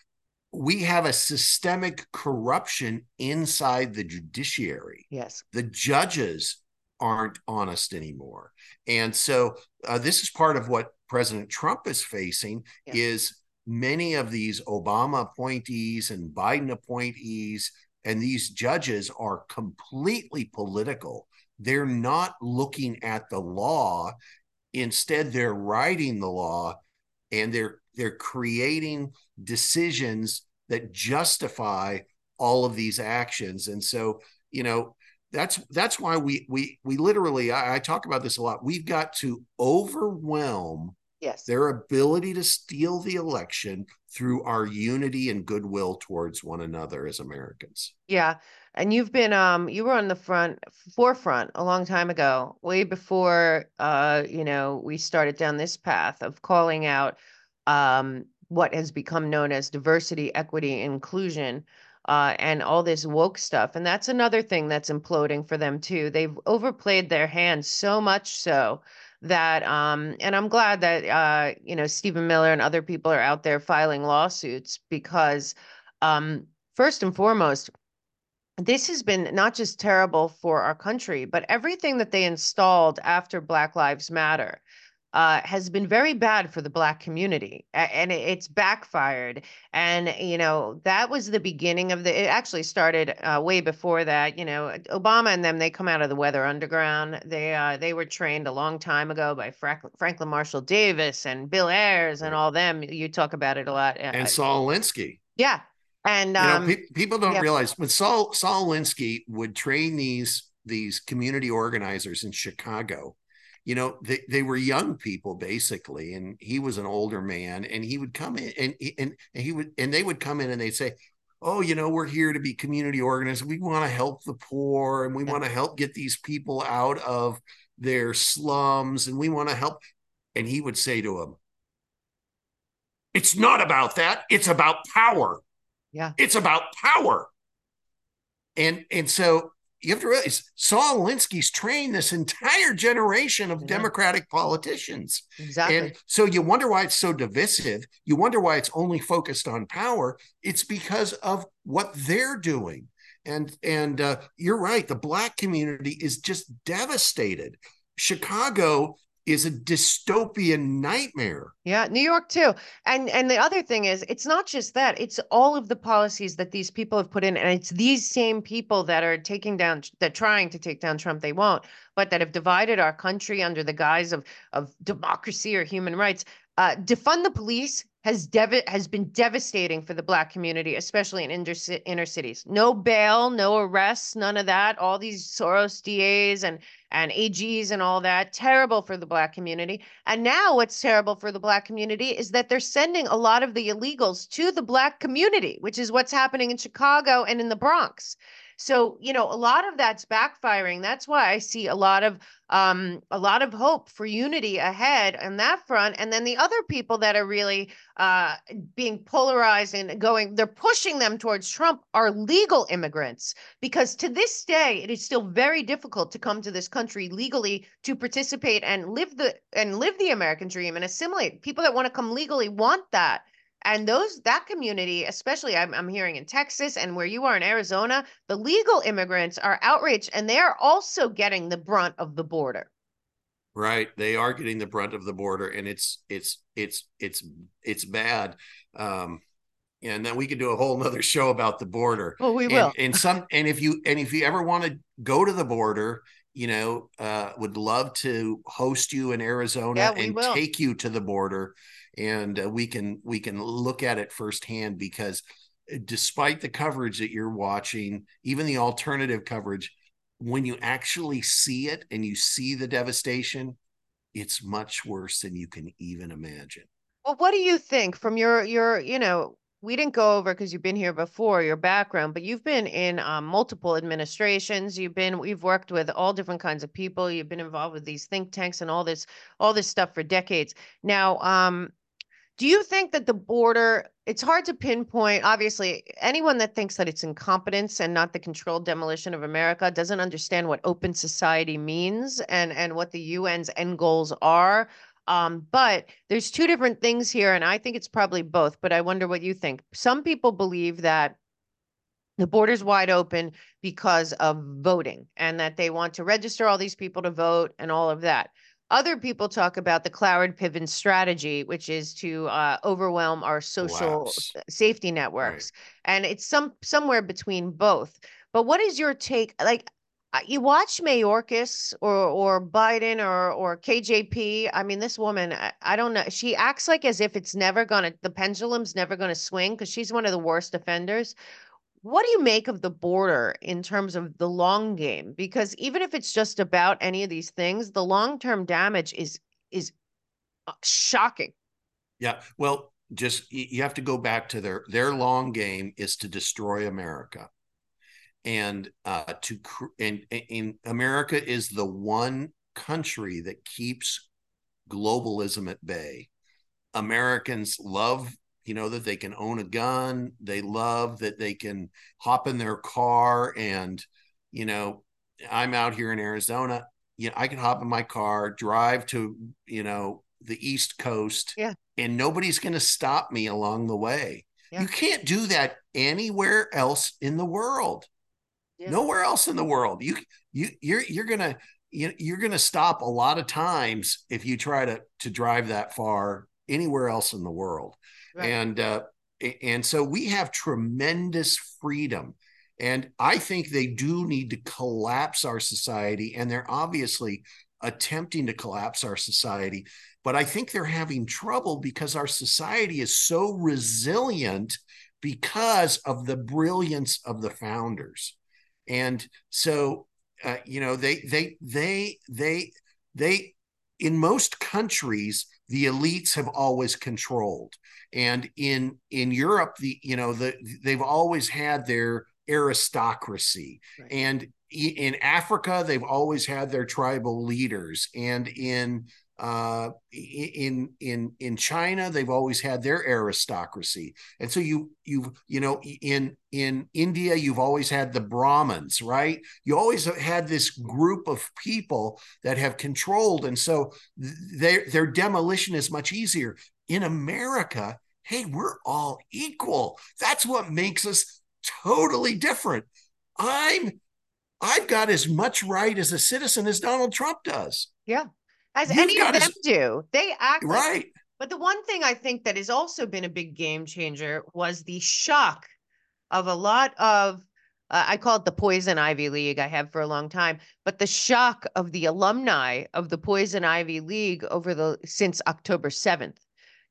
we have a systemic corruption inside the judiciary. Yes. The judges aren't honest anymore. And so uh, this is part of what President Trump is facing yeah. is many of these Obama appointees and Biden appointees and these judges are completely political. They're not looking at the law. Instead, they're writing the law and they're they're creating decisions that justify all of these actions. And so, you know, that's that's why we we we literally I, I talk about this a lot. We've got to overwhelm yes their ability to steal the election through our unity and goodwill towards one another as Americans. Yeah. And you've been um you were on the front forefront a long time ago, way before uh, you know, we started down this path of calling out um what has become known as diversity, equity, inclusion. Uh, and all this woke stuff. And that's another thing that's imploding for them too. They've overplayed their hand so much so that um and i'm glad that uh you know stephen miller and other people are out there filing lawsuits because um first and foremost this has been not just terrible for our country but everything that they installed after black lives matter uh, has been very bad for the black community and it's backfired. And you know that was the beginning of the it actually started uh, way before that you know obama and them they come out of the weather underground. They uh, they were trained a long time ago by Frank- franklin marshall davis and bill ayers and all them. You talk about it a lot uh, and saul alinsky. Yeah. And um, you know, pe- people don't yeah. realize when saul saul alinsky would train these these community organizers in chicago you know they, they were young people basically and he was an older man and he would come in and, and, and he would and they would come in and they'd say oh you know we're here to be community organizers we want to help the poor and we want to help get these people out of their slums and we want to help. And he would say to them it's not about that. It's about power. Yeah. It's about power. And and so you have to realize Saul Alinsky's trained this entire generation of yeah. Democratic politicians. Exactly. And so you wonder why it's so divisive. You wonder why it's only focused on power. It's because of what they're doing. And and uh, you're right. The black community is just devastated. Chicago is a dystopian nightmare. Yeah, New York too. And and the other thing is it's not just that, it's all of the policies that these people have put in and it's these same people that are taking down that trying to take down Trump they won't, but that have divided our country under the guise of of democracy or human rights. Uh, defund the police has dev- has been devastating for the black community, especially in inter- inner cities. No bail, no arrests, none of that. All these Soros DAs and and AGs and all that, terrible for the black community. And now what's terrible for the black community is that they're sending a lot of the illegals to the black community, which is what's happening in Chicago and in the Bronx. So, you know, a lot of that's backfiring. That's why I see a lot of um a lot of hope for unity ahead on that front. And then the other people that are really uh being polarized and going, they're pushing them towards Trump are legal immigrants because to this day it is still very difficult to come to this country legally to participate and live the and live the American dream and assimilate. People that want to come legally want that and those that community especially I'm, I'm hearing in texas and where you are in arizona the legal immigrants are outraged and they are also getting the brunt of the border. Right they are getting the brunt of the border and it's it's it's it's it's bad um and then we could do a whole nother show about the border. Well we and, will. and some and if you and if you ever want to go to the border you know uh would love to host you in arizona yeah, and will. take you to the border and uh, we can we can look at it firsthand because uh, despite the coverage that you're watching even the alternative coverage when you actually see it and you see the devastation it's much worse than you can even imagine. Well what do you think from your your you know we didn't go over because you've been here before your background but you've been in um, multiple administrations you've been we've worked with all different kinds of people you've been involved with these think tanks and all this all this stuff for decades. Now um, Do you think that the border, it's hard to pinpoint, obviously, anyone that thinks that it's incompetence and not the controlled demolition of America doesn't understand what open society means and, and what the UN's end goals are. Um, but there's two different things here, and I think it's probably both, but I wonder what you think. Some people believe that the border's wide open because of voting and that they want to register all these people to vote and all of that. Other people talk about the Cloward Piven strategy, which is to uh, overwhelm our social Collapse. safety networks, and it's some somewhere between both. But what is your take? Like, uh, you watch Mayorkas or or Biden or or KJP. I mean, this woman, I, I don't know. She acts like as if it's never gonna, the pendulum's never gonna swing because she's one of the worst offenders. What do you make of the border in terms of the long game? Because even if it's just about any of these things, the long-term damage is is uh, shocking. Yeah. Well, just you have to go back to their their long game is to destroy America. And uh to and in America is the one country that keeps globalism at bay. Americans love you know that they can own a gun they love that they can hop in their car and you know i'm out here in arizona you know i can hop in my car drive to you know the east coast yeah. and nobody's going to stop me along the way. Yeah. you can't do that anywhere else in the world. Yeah. nowhere else in the world. You you you're you're going to you're going to stop a lot of times if you try to to drive that far anywhere else in the world Right. And uh, and so we have tremendous freedom. And I think they do need to collapse our society. And they're obviously attempting to collapse our society. But I think they're having trouble because our society is so resilient because of the brilliance of the founders. And so, uh, you know, they, they, they, they, they, in most countries, the elites have always controlled. And in in europe the you know the they've always had their aristocracy. Right. and in africa they've always had their tribal leaders. And in uh, in in in China, they've always had their aristocracy, and so you you you know in in India, you've always had the Brahmins, right? You always had this group of people that have controlled, and so their their demolition is much easier. In America, hey, we're all equal. That's what makes us totally different. I'm I've got as much right as a citizen as Donald Trump does. Yeah as You've any of them do. They act right. Like, but the one thing I think that has also been a big game changer was the shock of a lot of uh, I call it the Poison Ivy League. I have for a long time, but the shock of the alumni of the Poison Ivy League over the since October seventh.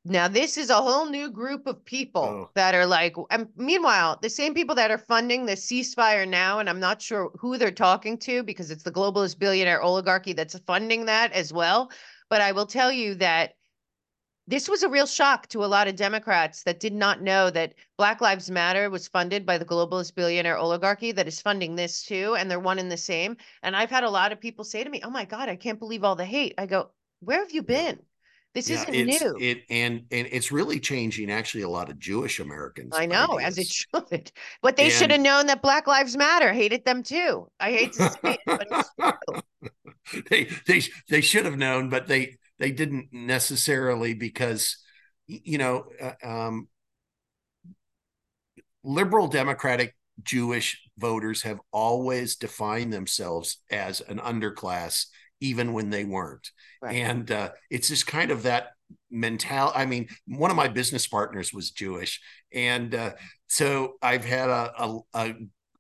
Now, this is a whole new group of people oh. that are like, and meanwhile, the same people that are funding the ceasefire now, and I'm not sure who they're talking to because it's the globalist billionaire oligarchy that's funding that as well. But I will tell you that this was a real shock to a lot of Democrats that did not know that Black Lives Matter was funded by the globalist billionaire oligarchy that is funding this too. And they're one and the same. And I've had a lot of people say to me, Oh my God, I can't believe all the hate. I go, Where have you been? This yeah, isn't new. It and and it's really changing actually a lot of Jewish Americans. I know, ideas. as it should. But they and, should have known that Black Lives Matter hated them too. I hate to say it, but it's true. they they they should have known, but they they didn't necessarily because you know uh, um, liberal democratic Jewish voters have always defined themselves as an underclass even when they weren't. Right. And uh, it's just kind of that mentality. I mean, one of my business partners was Jewish, and uh, so I've had a a, a,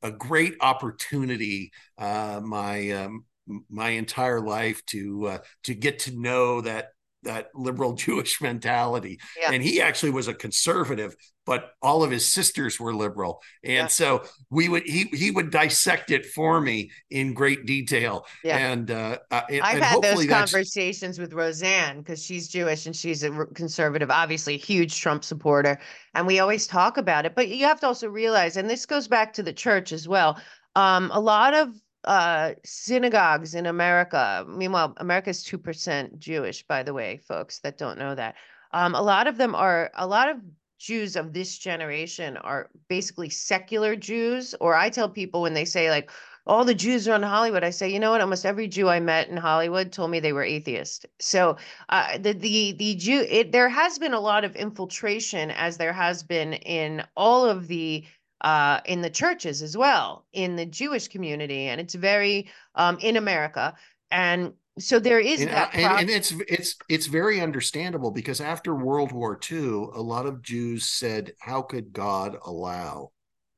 a great opportunity uh, my um, my entire life to uh, to get to know that that liberal Jewish mentality. Yeah. And he actually was a conservative, but all of his sisters were liberal. And yeah. so we would he he would dissect it for me in great detail. Yeah. And uh, uh and, I've and had those conversations with Roseanne because she's Jewish and she's a conservative, obviously huge Trump supporter. And we always talk about it. But you have to also realize, and this goes back to the church as well. Um, a lot of uh, synagogues in America. Meanwhile, America is 2% Jewish, by the way, folks that don't know that. Um, a lot of them are a lot of Jews of this generation are basically secular Jews, or I tell people when they say like all the Jews are in Hollywood, I say, you know what? Almost every Jew I met in Hollywood told me they were atheist. So uh, the the the Jew, it, there has been a lot of infiltration, as there has been in all of the uh, in the churches as well, in the Jewish community, and it's very um, in America. And so there is and, that and, and, it's it's it's very understandable because after world war ii a lot of jews said how could god allow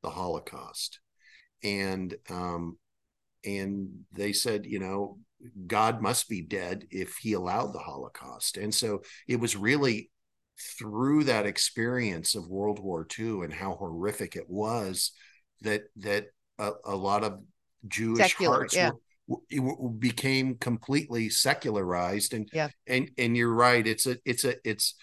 the holocaust and um and they said you know god must be dead if he allowed the holocaust and so it was really through that experience of world war ii and how horrific it was that that a, a lot of jewish Secular, hearts yeah. were became completely secularized and yeah. and and you're right it's a it's a it's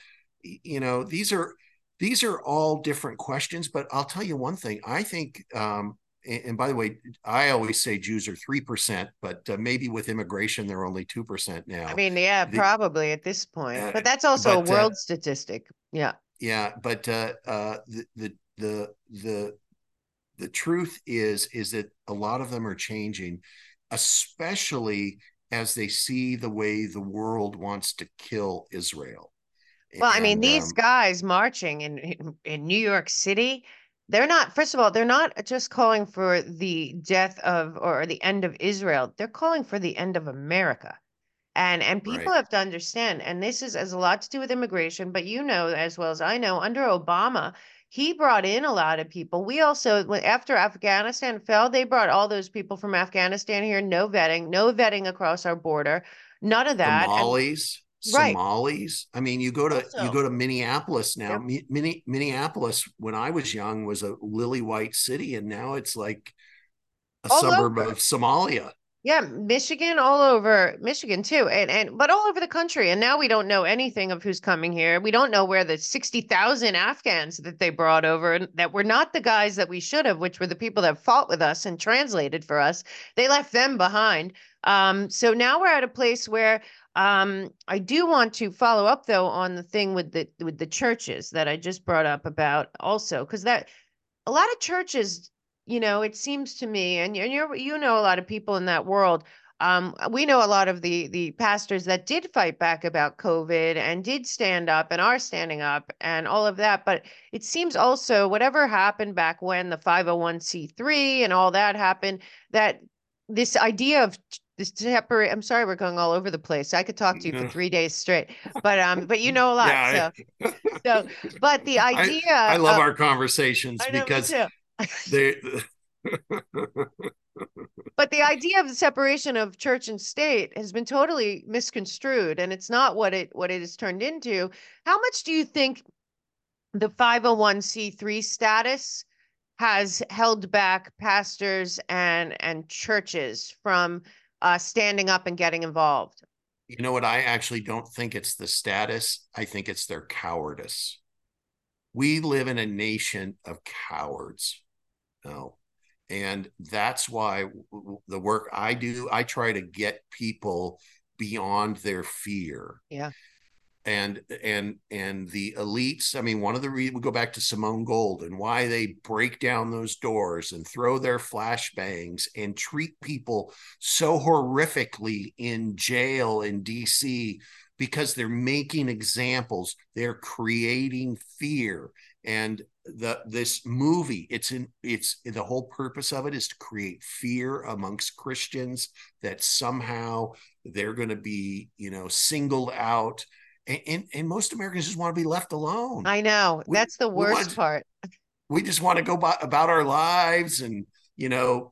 you know these are these are all different questions but i'll tell you one thing i think um and, and by the way i always say jews are 3% but uh, maybe with immigration they're only 2% now. I mean yeah the, probably at this point uh, but that's also but, a uh, world uh, statistic yeah. Yeah but uh uh the the the the the truth is is that a lot of them are changing especially as they see the way the world wants to kill Israel. Well, and, I mean, these um, guys marching in in New York City, they're not. First of all, they're not just calling for the death of or the end of Israel. They're calling for the end of America. And and people right. have to understand, and this is has a lot to do with immigration, but you know as well as I know, under Obama, he brought in a lot of people. We also, after Afghanistan fell, they brought all those people from Afghanistan here, no vetting, no vetting across our border, none of that. Somalis, and, right. Somalis. I mean, you go to also, you go to Minneapolis now. Mini, Minneapolis, when I was young, was a lily white city, and now it's like a all suburb over. of Somalia. Yeah, Michigan all over Michigan too, and and but all over the country. And now we don't know anything of who's coming here. We don't know where the sixty thousand Afghans that they brought over that were not the guys that we should have, which were the people that fought with us and translated for us. They left them behind. Um, so now we're at a place where um, I do want to follow up though on the thing with the with the churches that I just brought up about also because that a lot of churches you know, it seems to me, and you you you know a lot of people in that world. Um, we know a lot of the the pastors that did fight back about COVID and did stand up and are standing up and all of that. But it seems also whatever happened back when the 501c3 and all that happened, that this idea of this separate i'm sorry we're going all over the place i could talk to you for three days straight but um but you know a lot yeah, so so but the idea i, I love of, our conversations because they but the idea of the separation of church and state has been totally misconstrued and it's not what it what it has turned into. How much do you think the 501c3 status has held back pastors and and churches from uh, standing up and getting involved? You know what? I actually don't think it's the status. I think it's their cowardice. We live in a nation of cowards no. And that's why the work I do, I try to get people beyond their fear. Yeah. And and and the elites, I mean, one of the reasons we go back to Simone Gold and why they break down those doors and throw their flashbangs and treat people so horrifically in jail in DC because they're making examples, they're creating fear and the this movie it's in it's the whole purpose of it is to create fear amongst christians that somehow they're going to be you know singled out. And, and, and most americans just want to be left alone. I know. We, that's the worst part. We just want to go by, about our lives and you know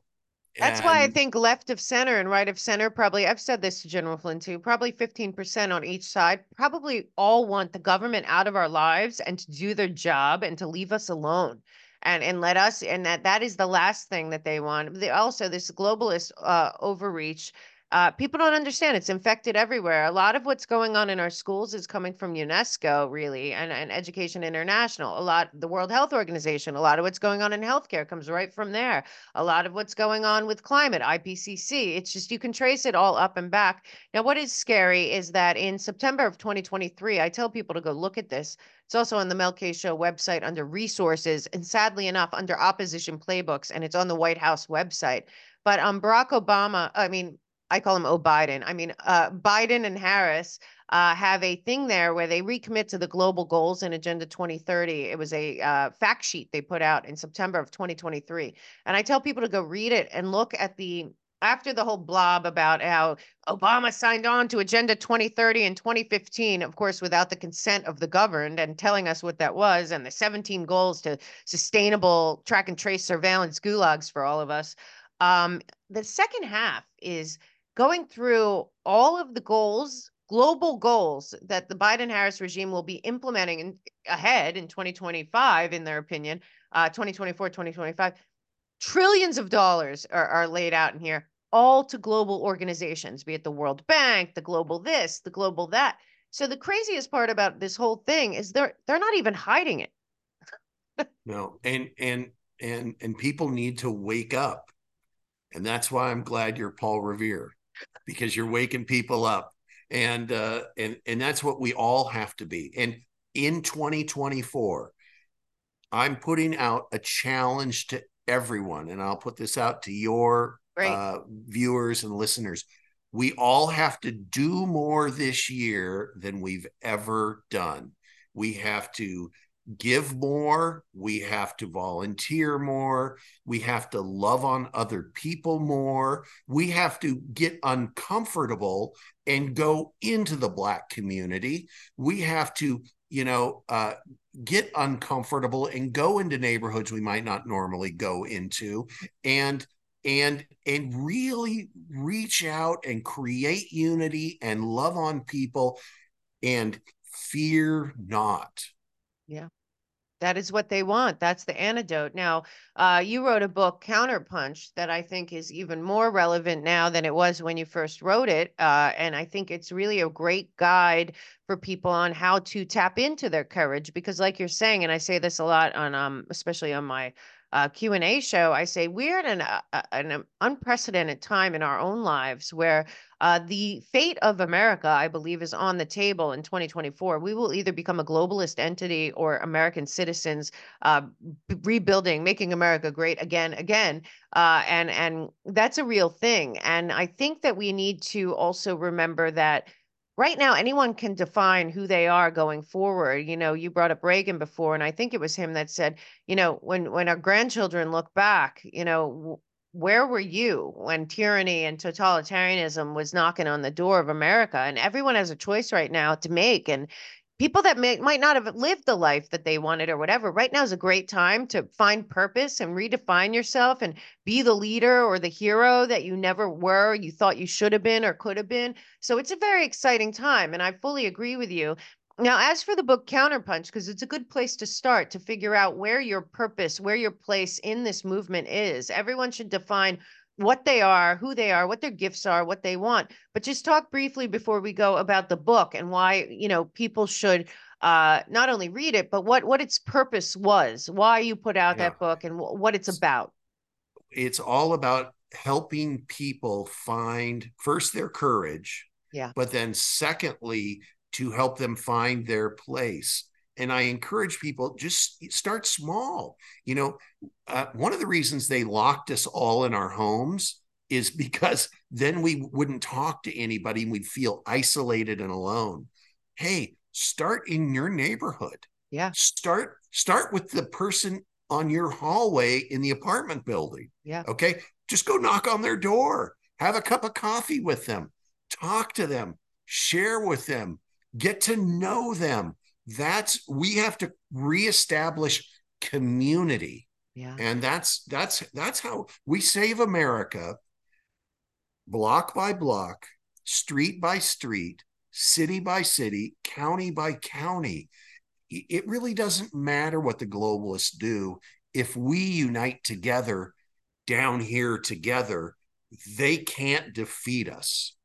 that's and, why I think left of center and right of center probably, I've said this to General Flynn too, probably 15% on each side, probably all want the government out of our lives and to do their job and to leave us alone and and let us and that that is the last thing that they want. They also this globalist uh overreach uh, people don't understand it's infected everywhere. A lot of what's going on in our schools is coming from UNESCO, really, and, and Education International. A lot, the World Health Organization, a lot of what's going on in healthcare comes right from there. A lot of what's going on with climate, IPCC. It's just you can trace it all up and back. Now, what is scary is that in September of 2023, I tell people to go look at this. It's also on the Mel K Show website under resources, and sadly enough, under opposition playbooks, and it's on the White House website. But um, Barack Obama, I mean, I call him O'Biden. I mean, uh, Biden and Harris uh, have a thing there where they recommit to the global goals in Agenda 2030. It was a uh, fact sheet they put out in September of 2023. And I tell people to go read it and look at the after the whole blob about how Obama signed on to Agenda 2030 in 2015, of course, without the consent of the governed and telling us what that was, and the 17 goals to sustainable track and trace surveillance gulags for all of us. Um, the second half is going through all of the goals, global goals that the Biden Harris regime will be implementing in, ahead in 2025, in their opinion, uh, 2024, 2025. Trillions of dollars are, are laid out in here, all to global organizations, be it the World Bank, the global this, the global that. So the craziest part about this whole thing is they're they're not even hiding it. no, and and and and people need to wake up. And that's why I'm glad you're Paul Revere because you're waking people up. And uh, and and that's what we all have to be. And in 2024 i'm putting out a challenge to everyone and i'll put this out to your uh, viewers and listeners. We all have to do more this year than we've ever done. We have to give more, we have to volunteer more, we have to love on other people more, we have to get uncomfortable and go into the Black community. We have to, you know, uh, get uncomfortable and go into neighborhoods we might not normally go into and and and really reach out and create unity and love on people and fear not yeah. That is what they want. That's the antidote. Now, uh, you wrote a book, Counterpunch, that I think is even more relevant now than it was when you first wrote it. Uh, and I think it's really a great guide for people on how to tap into their courage. Because, like you're saying, and I say this a lot on, um, especially on my uh, Q&A show, I say we're at an, uh, uh, an unprecedented time in our own lives where uh, the fate of America, I believe, is on the table in 2024. We will either become a globalist entity or American citizens uh, rebuilding, making America great again, again. Uh, and, and that's a real thing. And I think that we need to also remember that right now anyone can define who they are going forward you know you brought up reagan before and i think it was him that said you know when when our grandchildren look back you know where were you when tyranny and totalitarianism was knocking on the door of america? And everyone has a choice right now to make and people that may, might not have lived the life that they wanted or whatever right now is a great time to find purpose and redefine yourself and be the leader or the hero that you never were you thought you should have been or could have been. So it's a very exciting time and i fully agree with you now as for the book counterpunch because it's a good place to start to figure out where your purpose where your place in this movement is everyone should define what they are, who they are, what their gifts are, what they want. But just talk briefly before we go about the book and why, you know, people should uh, not only read it, but what what its purpose was, why you put out yeah. that book and w- what it's about. It's all about helping people find first their courage, yeah, but then secondly to help them find their place and I encourage people just start small. You know, uh, one of the reasons they locked us all in our homes is because then we wouldn't talk to anybody and we'd feel isolated and alone. Hey, start in your neighborhood. Yeah. Start start with the person on your hallway in the apartment building. Yeah. Okay. Just go knock on their door. Have a cup of coffee with them. Talk to them. Share with them. Get to know them. That's we have to reestablish community. Yeah. And that's that's that's how we save america block by block street by street city by city county by county. It really doesn't matter what the globalists do. If we unite together down here together they can't defeat us.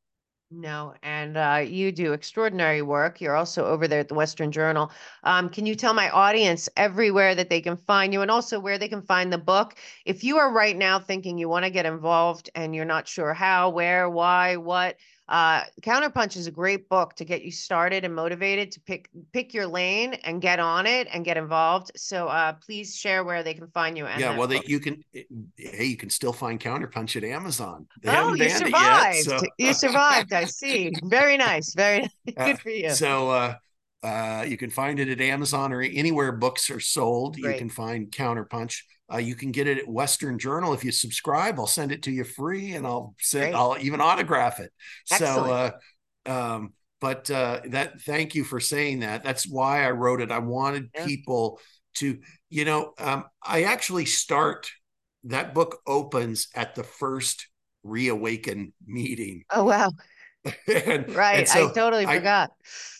No, and uh, you do extraordinary work. You're also over there at the Western Journal. Um, can you tell my audience everywhere that they can find you and also where they can find the book? If you are right now thinking you want to get involved and you're not sure how, where, why, what, uh, Counterpunch is a great book to get you started and motivated to pick pick your lane and get on it and get involved. So uh, please share where they can find you. yeah, well, they, you can. Hey, you can still find Counterpunch at Amazon. They oh, you survived! Yet, so. You survived. I see. Very nice. Very good for you. Uh, so. Uh, uh, you can find it at Amazon or anywhere books are sold. Great. You can find Counterpunch. Uh, you can get it at Western Journal if you subscribe. I'll send it to you free, and I'll send. Great. I'll even autograph it. Excellent. So, uh, um, but uh, that. Thank you for saying that. That's why I wrote it. I wanted yeah. people to, you know, um, I actually start. That book opens at the first reawaken meeting. Oh wow! and, right. And so I totally I, forgot.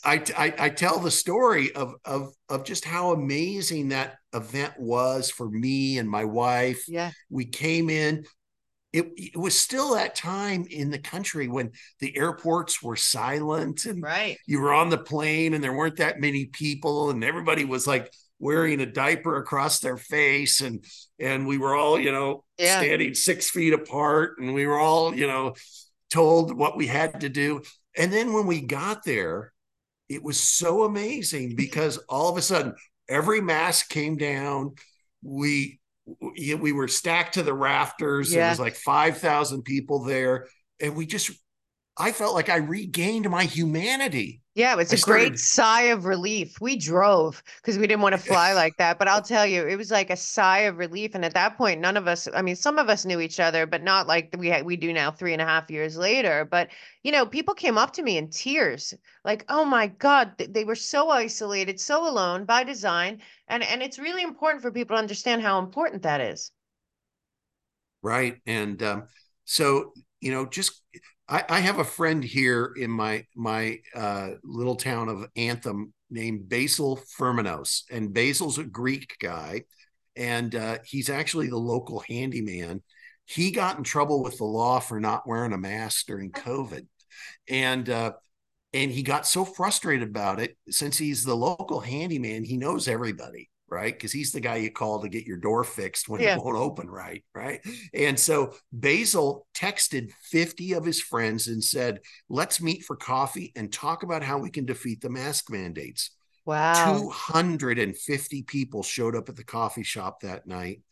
I, I, I tell the story of of of just how amazing that event was for me and my wife. Yeah. We came in. It, it was still that time in the country when the airports were silent and right. you were on the plane and there weren't that many people and everybody was like wearing a diaper across their face and and we were all you know yeah. standing six feet apart and we were all you know told what we had to do. And then when we got there, it was so amazing because all of a sudden every mask came down. We we were stacked to the rafters. Yeah. There was like 5,000 people there. And we just I felt like I regained my humanity. Yeah, it was I a started... great sigh of relief. We drove because we didn't want to fly like that. But I'll tell you, it was like a sigh of relief. And at that point, none of us, I mean, some of us knew each other, but not like we had, we do now three and a half years later. But, you know, people came up to me in tears, like, oh my God, they were so isolated, so alone by design. And and it's really important for people to understand how important that is. Right. And um, so, you know, just I, I have a friend here in my my uh, little town of Anthem named Basil Firminos, and Basil's a Greek guy, and uh, he's actually the local handyman. He got in trouble with the law for not wearing a mask during COVID, and uh, and he got so frustrated about it. Since he's the local handyman, he knows everybody right? Because he's the guy you call to get your door fixed when yeah. it won't open right, right? And so Basil texted 50 of his friends and said, let's meet for coffee and talk about how we can defeat the mask mandates. Wow. 250 people showed up at the coffee shop that night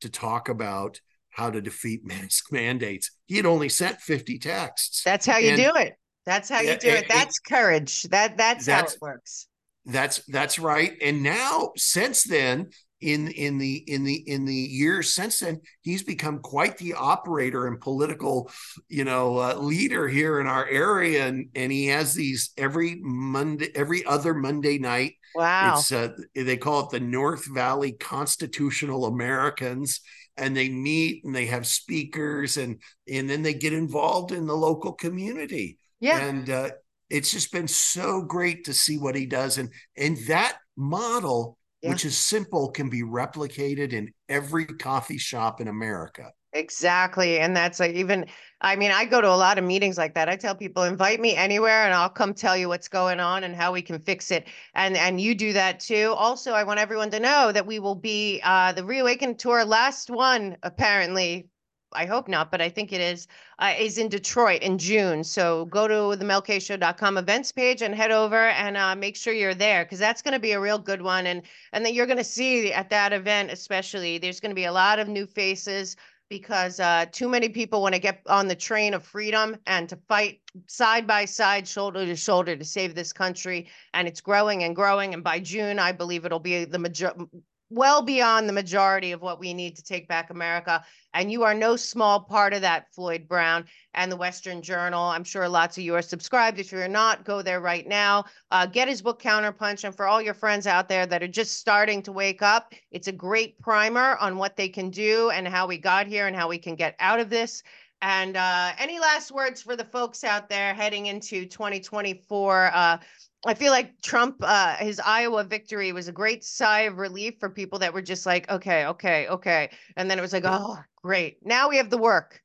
to talk about how to defeat mask mandates. He had only sent 50 texts. That's how you and, do it. That's how you do it. That's courage. That that's, that's how it works. That's that's right. And now, since then, in in the in the in the years since then, he's become quite the operator and political, you know, uh, leader here in our area. And and he has these every Monday, every other Monday night. Wow. It's uh, they call it the North Valley Constitutional Americans and they meet and they have speakers and and then they get involved in the local community yeah and uh, it's just been so great to see what he does. And and that model yeah. which is simple can be replicated in every coffee shop in america. Exactly. And that's like even i mean i go to a lot of meetings like that. I tell people invite me anywhere and i'll come tell you what's going on and how we can fix it. And and you do that too. Also i want everyone to know that we will be uh the reawaken tour last one apparently I hope not, but I think it is, uh, is in Detroit in June. So go to the melkshow.com events page and head over and uh, make sure you're there because that's going to be a real good one. And and then you're going to see at that event, especially, there's going to be a lot of new faces because uh, too many people want to get on the train of freedom and to fight side by side, shoulder to shoulder to save this country. And it's growing and growing. And by June, I believe it'll be the major well beyond the majority of what we need to take back America. And you are no small part of that, Floyd Brown and the Western Journal. I'm sure lots of you are subscribed. If you're not, go there right now. Uh, get his book, Counterpunch. And for all your friends out there that are just starting to wake up, it's a great primer on what they can do and how we got here and how we can get out of this. And uh, any last words for the folks out there heading into 2024? Uh, I feel like Trump, uh, his Iowa victory was a great sigh of relief for people that were just like, okay, okay, okay. And then it was like, oh, great. Now we have the work.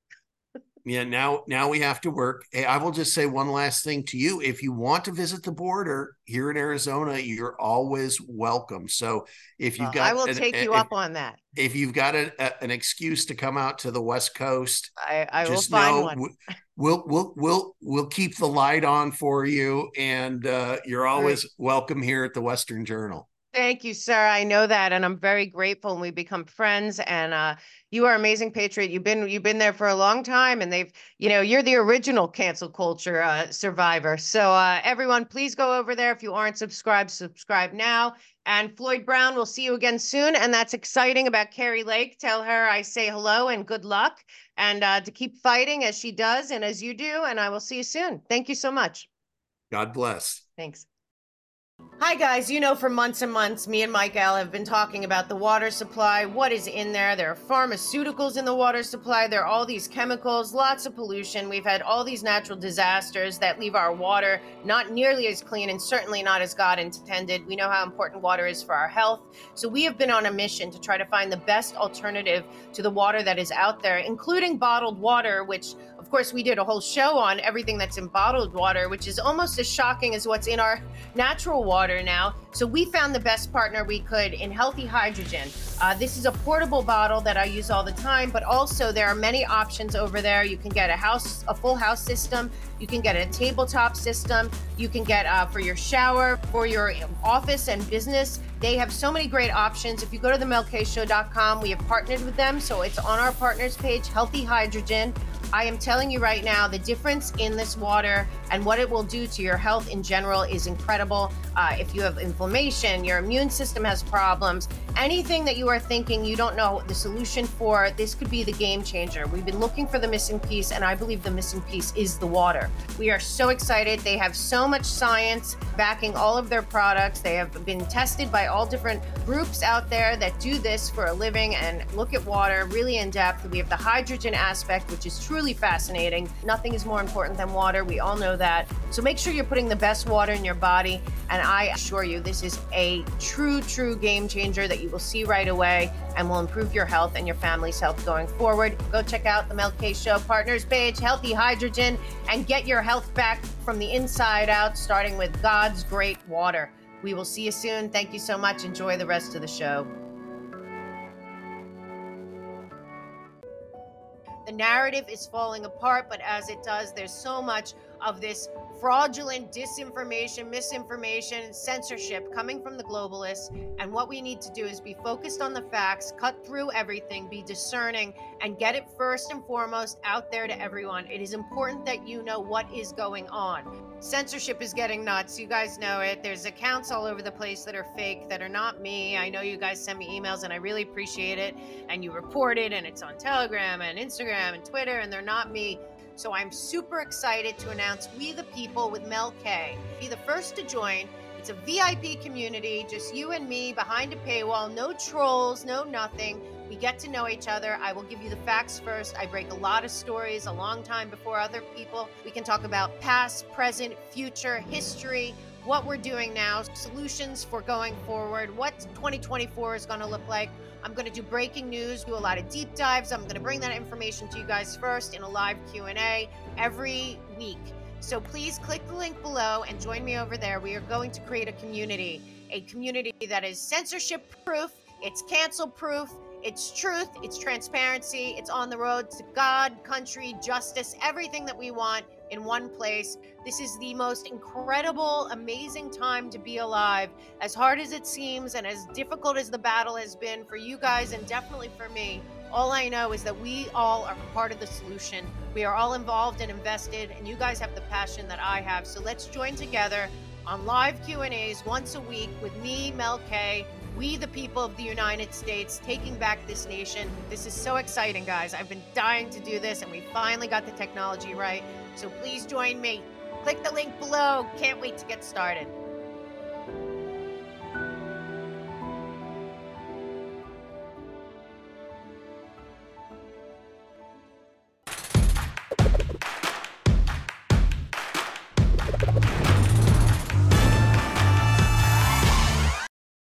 yeah now now we have to work hey, i will just say one last thing to you if you want to visit the border here in arizona you're always welcome so if you've got i will take you up on that if you've got a, a, an excuse to come out to the west coast i, I will find know, one we'll we'll we'll we'll keep the light on for you and uh, you're always right. welcome here at the western journal Thank you, sir. I know that, and I'm very grateful. And we become friends. And uh, you are amazing, Patriot. You've been you've been there for a long time, and they've you know you're the original cancel culture uh, survivor. So uh, everyone, please go over there. If you aren't subscribed, subscribe now. And Floyd Brown, we'll see you again soon. And that's exciting about Kari Lake. Tell her I say hello and good luck, and uh, to keep fighting as she does and as you do. And I will see you soon. Thank you so much. God bless. Thanks. Hi, guys. You know, for months and months, me and Mike L have been talking about the water supply, what is in there. There are pharmaceuticals in the water supply, there are all these chemicals, lots of pollution. We've had all these natural disasters that leave our water not nearly as clean and certainly not as God intended. We know how important water is for our health. So, we have been on a mission to try to find the best alternative to the water that is out there, including bottled water, which of course, we did a whole show on everything that's in bottled water, which is almost as shocking as what's in our natural water now. So we found the best partner we could in Healthy Hydrogen. Uh, this is a portable bottle that I use all the time, but also there are many options over there. You can get a house, a full house system. You can get a tabletop system. You can get uh, for your shower, for your office and business. They have so many great options. If you go to themelkshow.com, we have partnered with them. So it's on our partners page, Healthy Hydrogen. I am telling you right now, the difference in this water and what it will do to your health in general is incredible. Uh, if you have inflammation, your immune system has problems, anything that you are thinking you don't know the solution for, this could be the game changer. We've been looking for the missing piece, and I believe the missing piece is the water. We are so excited. They have so much science backing all of their products. They have been tested by all different groups out there that do this for a living and look at water really in depth. We have the hydrogen aspect, which is truly fascinating. Nothing is more important than water. We all know that. So make sure you're putting the best water in your body. And I assure you, this is a true, true game changer that you will see right away and will improve your health and your family's health going forward. Go check out the Mel K Show partners page, Healthy Hydrogen, and get your health back from the inside out, starting with God's great water. We will see you soon. Thank you so much. Enjoy the rest of the show. Narrative is falling apart, but as it does, there's so much of this fraudulent disinformation, misinformation, censorship coming from the globalists. And what we need to do is be focused on the facts, cut through everything, be discerning, and get it first and foremost out there to everyone. It is important that you know what is going on. Censorship is getting nuts. You guys know it. There's accounts all over the place that are fake, that are not me. I know you guys send me emails and I really appreciate it. And you report it, and it's on Telegram and Instagram and Twitter, and they're not me. So I'm super excited to announce We the People with Mel K. Be the first to join. It's a VIP community, just you and me behind a paywall, no trolls, no nothing. We get to know each other. I will give you the facts first. I break a lot of stories a long time before other people. We can talk about past, present, future, history, what we're doing now, solutions for going forward, what 2024 is going to look like. I'm going to do breaking news, do a lot of deep dives. I'm going to bring that information to you guys first in a live Q&A every week. So please click the link below and join me over there. We are going to create a community, a community that is censorship proof, it's cancel proof, it's truth, it's transparency, it's on the road to God, country, justice, everything that we want in one place. This is the most incredible, amazing time to be alive. As hard as it seems and as difficult as the battle has been for you guys and definitely for me, all I know is that we all are part of the solution. We are all involved and invested and you guys have the passion that I have. So let's join together on live Q&As once a week with me, Mel K, we, the people of the United States, taking back this nation. This is so exciting, guys. I've been dying to do this, and we finally got the technology right. So please join me. Click the link below. Can't wait to get started.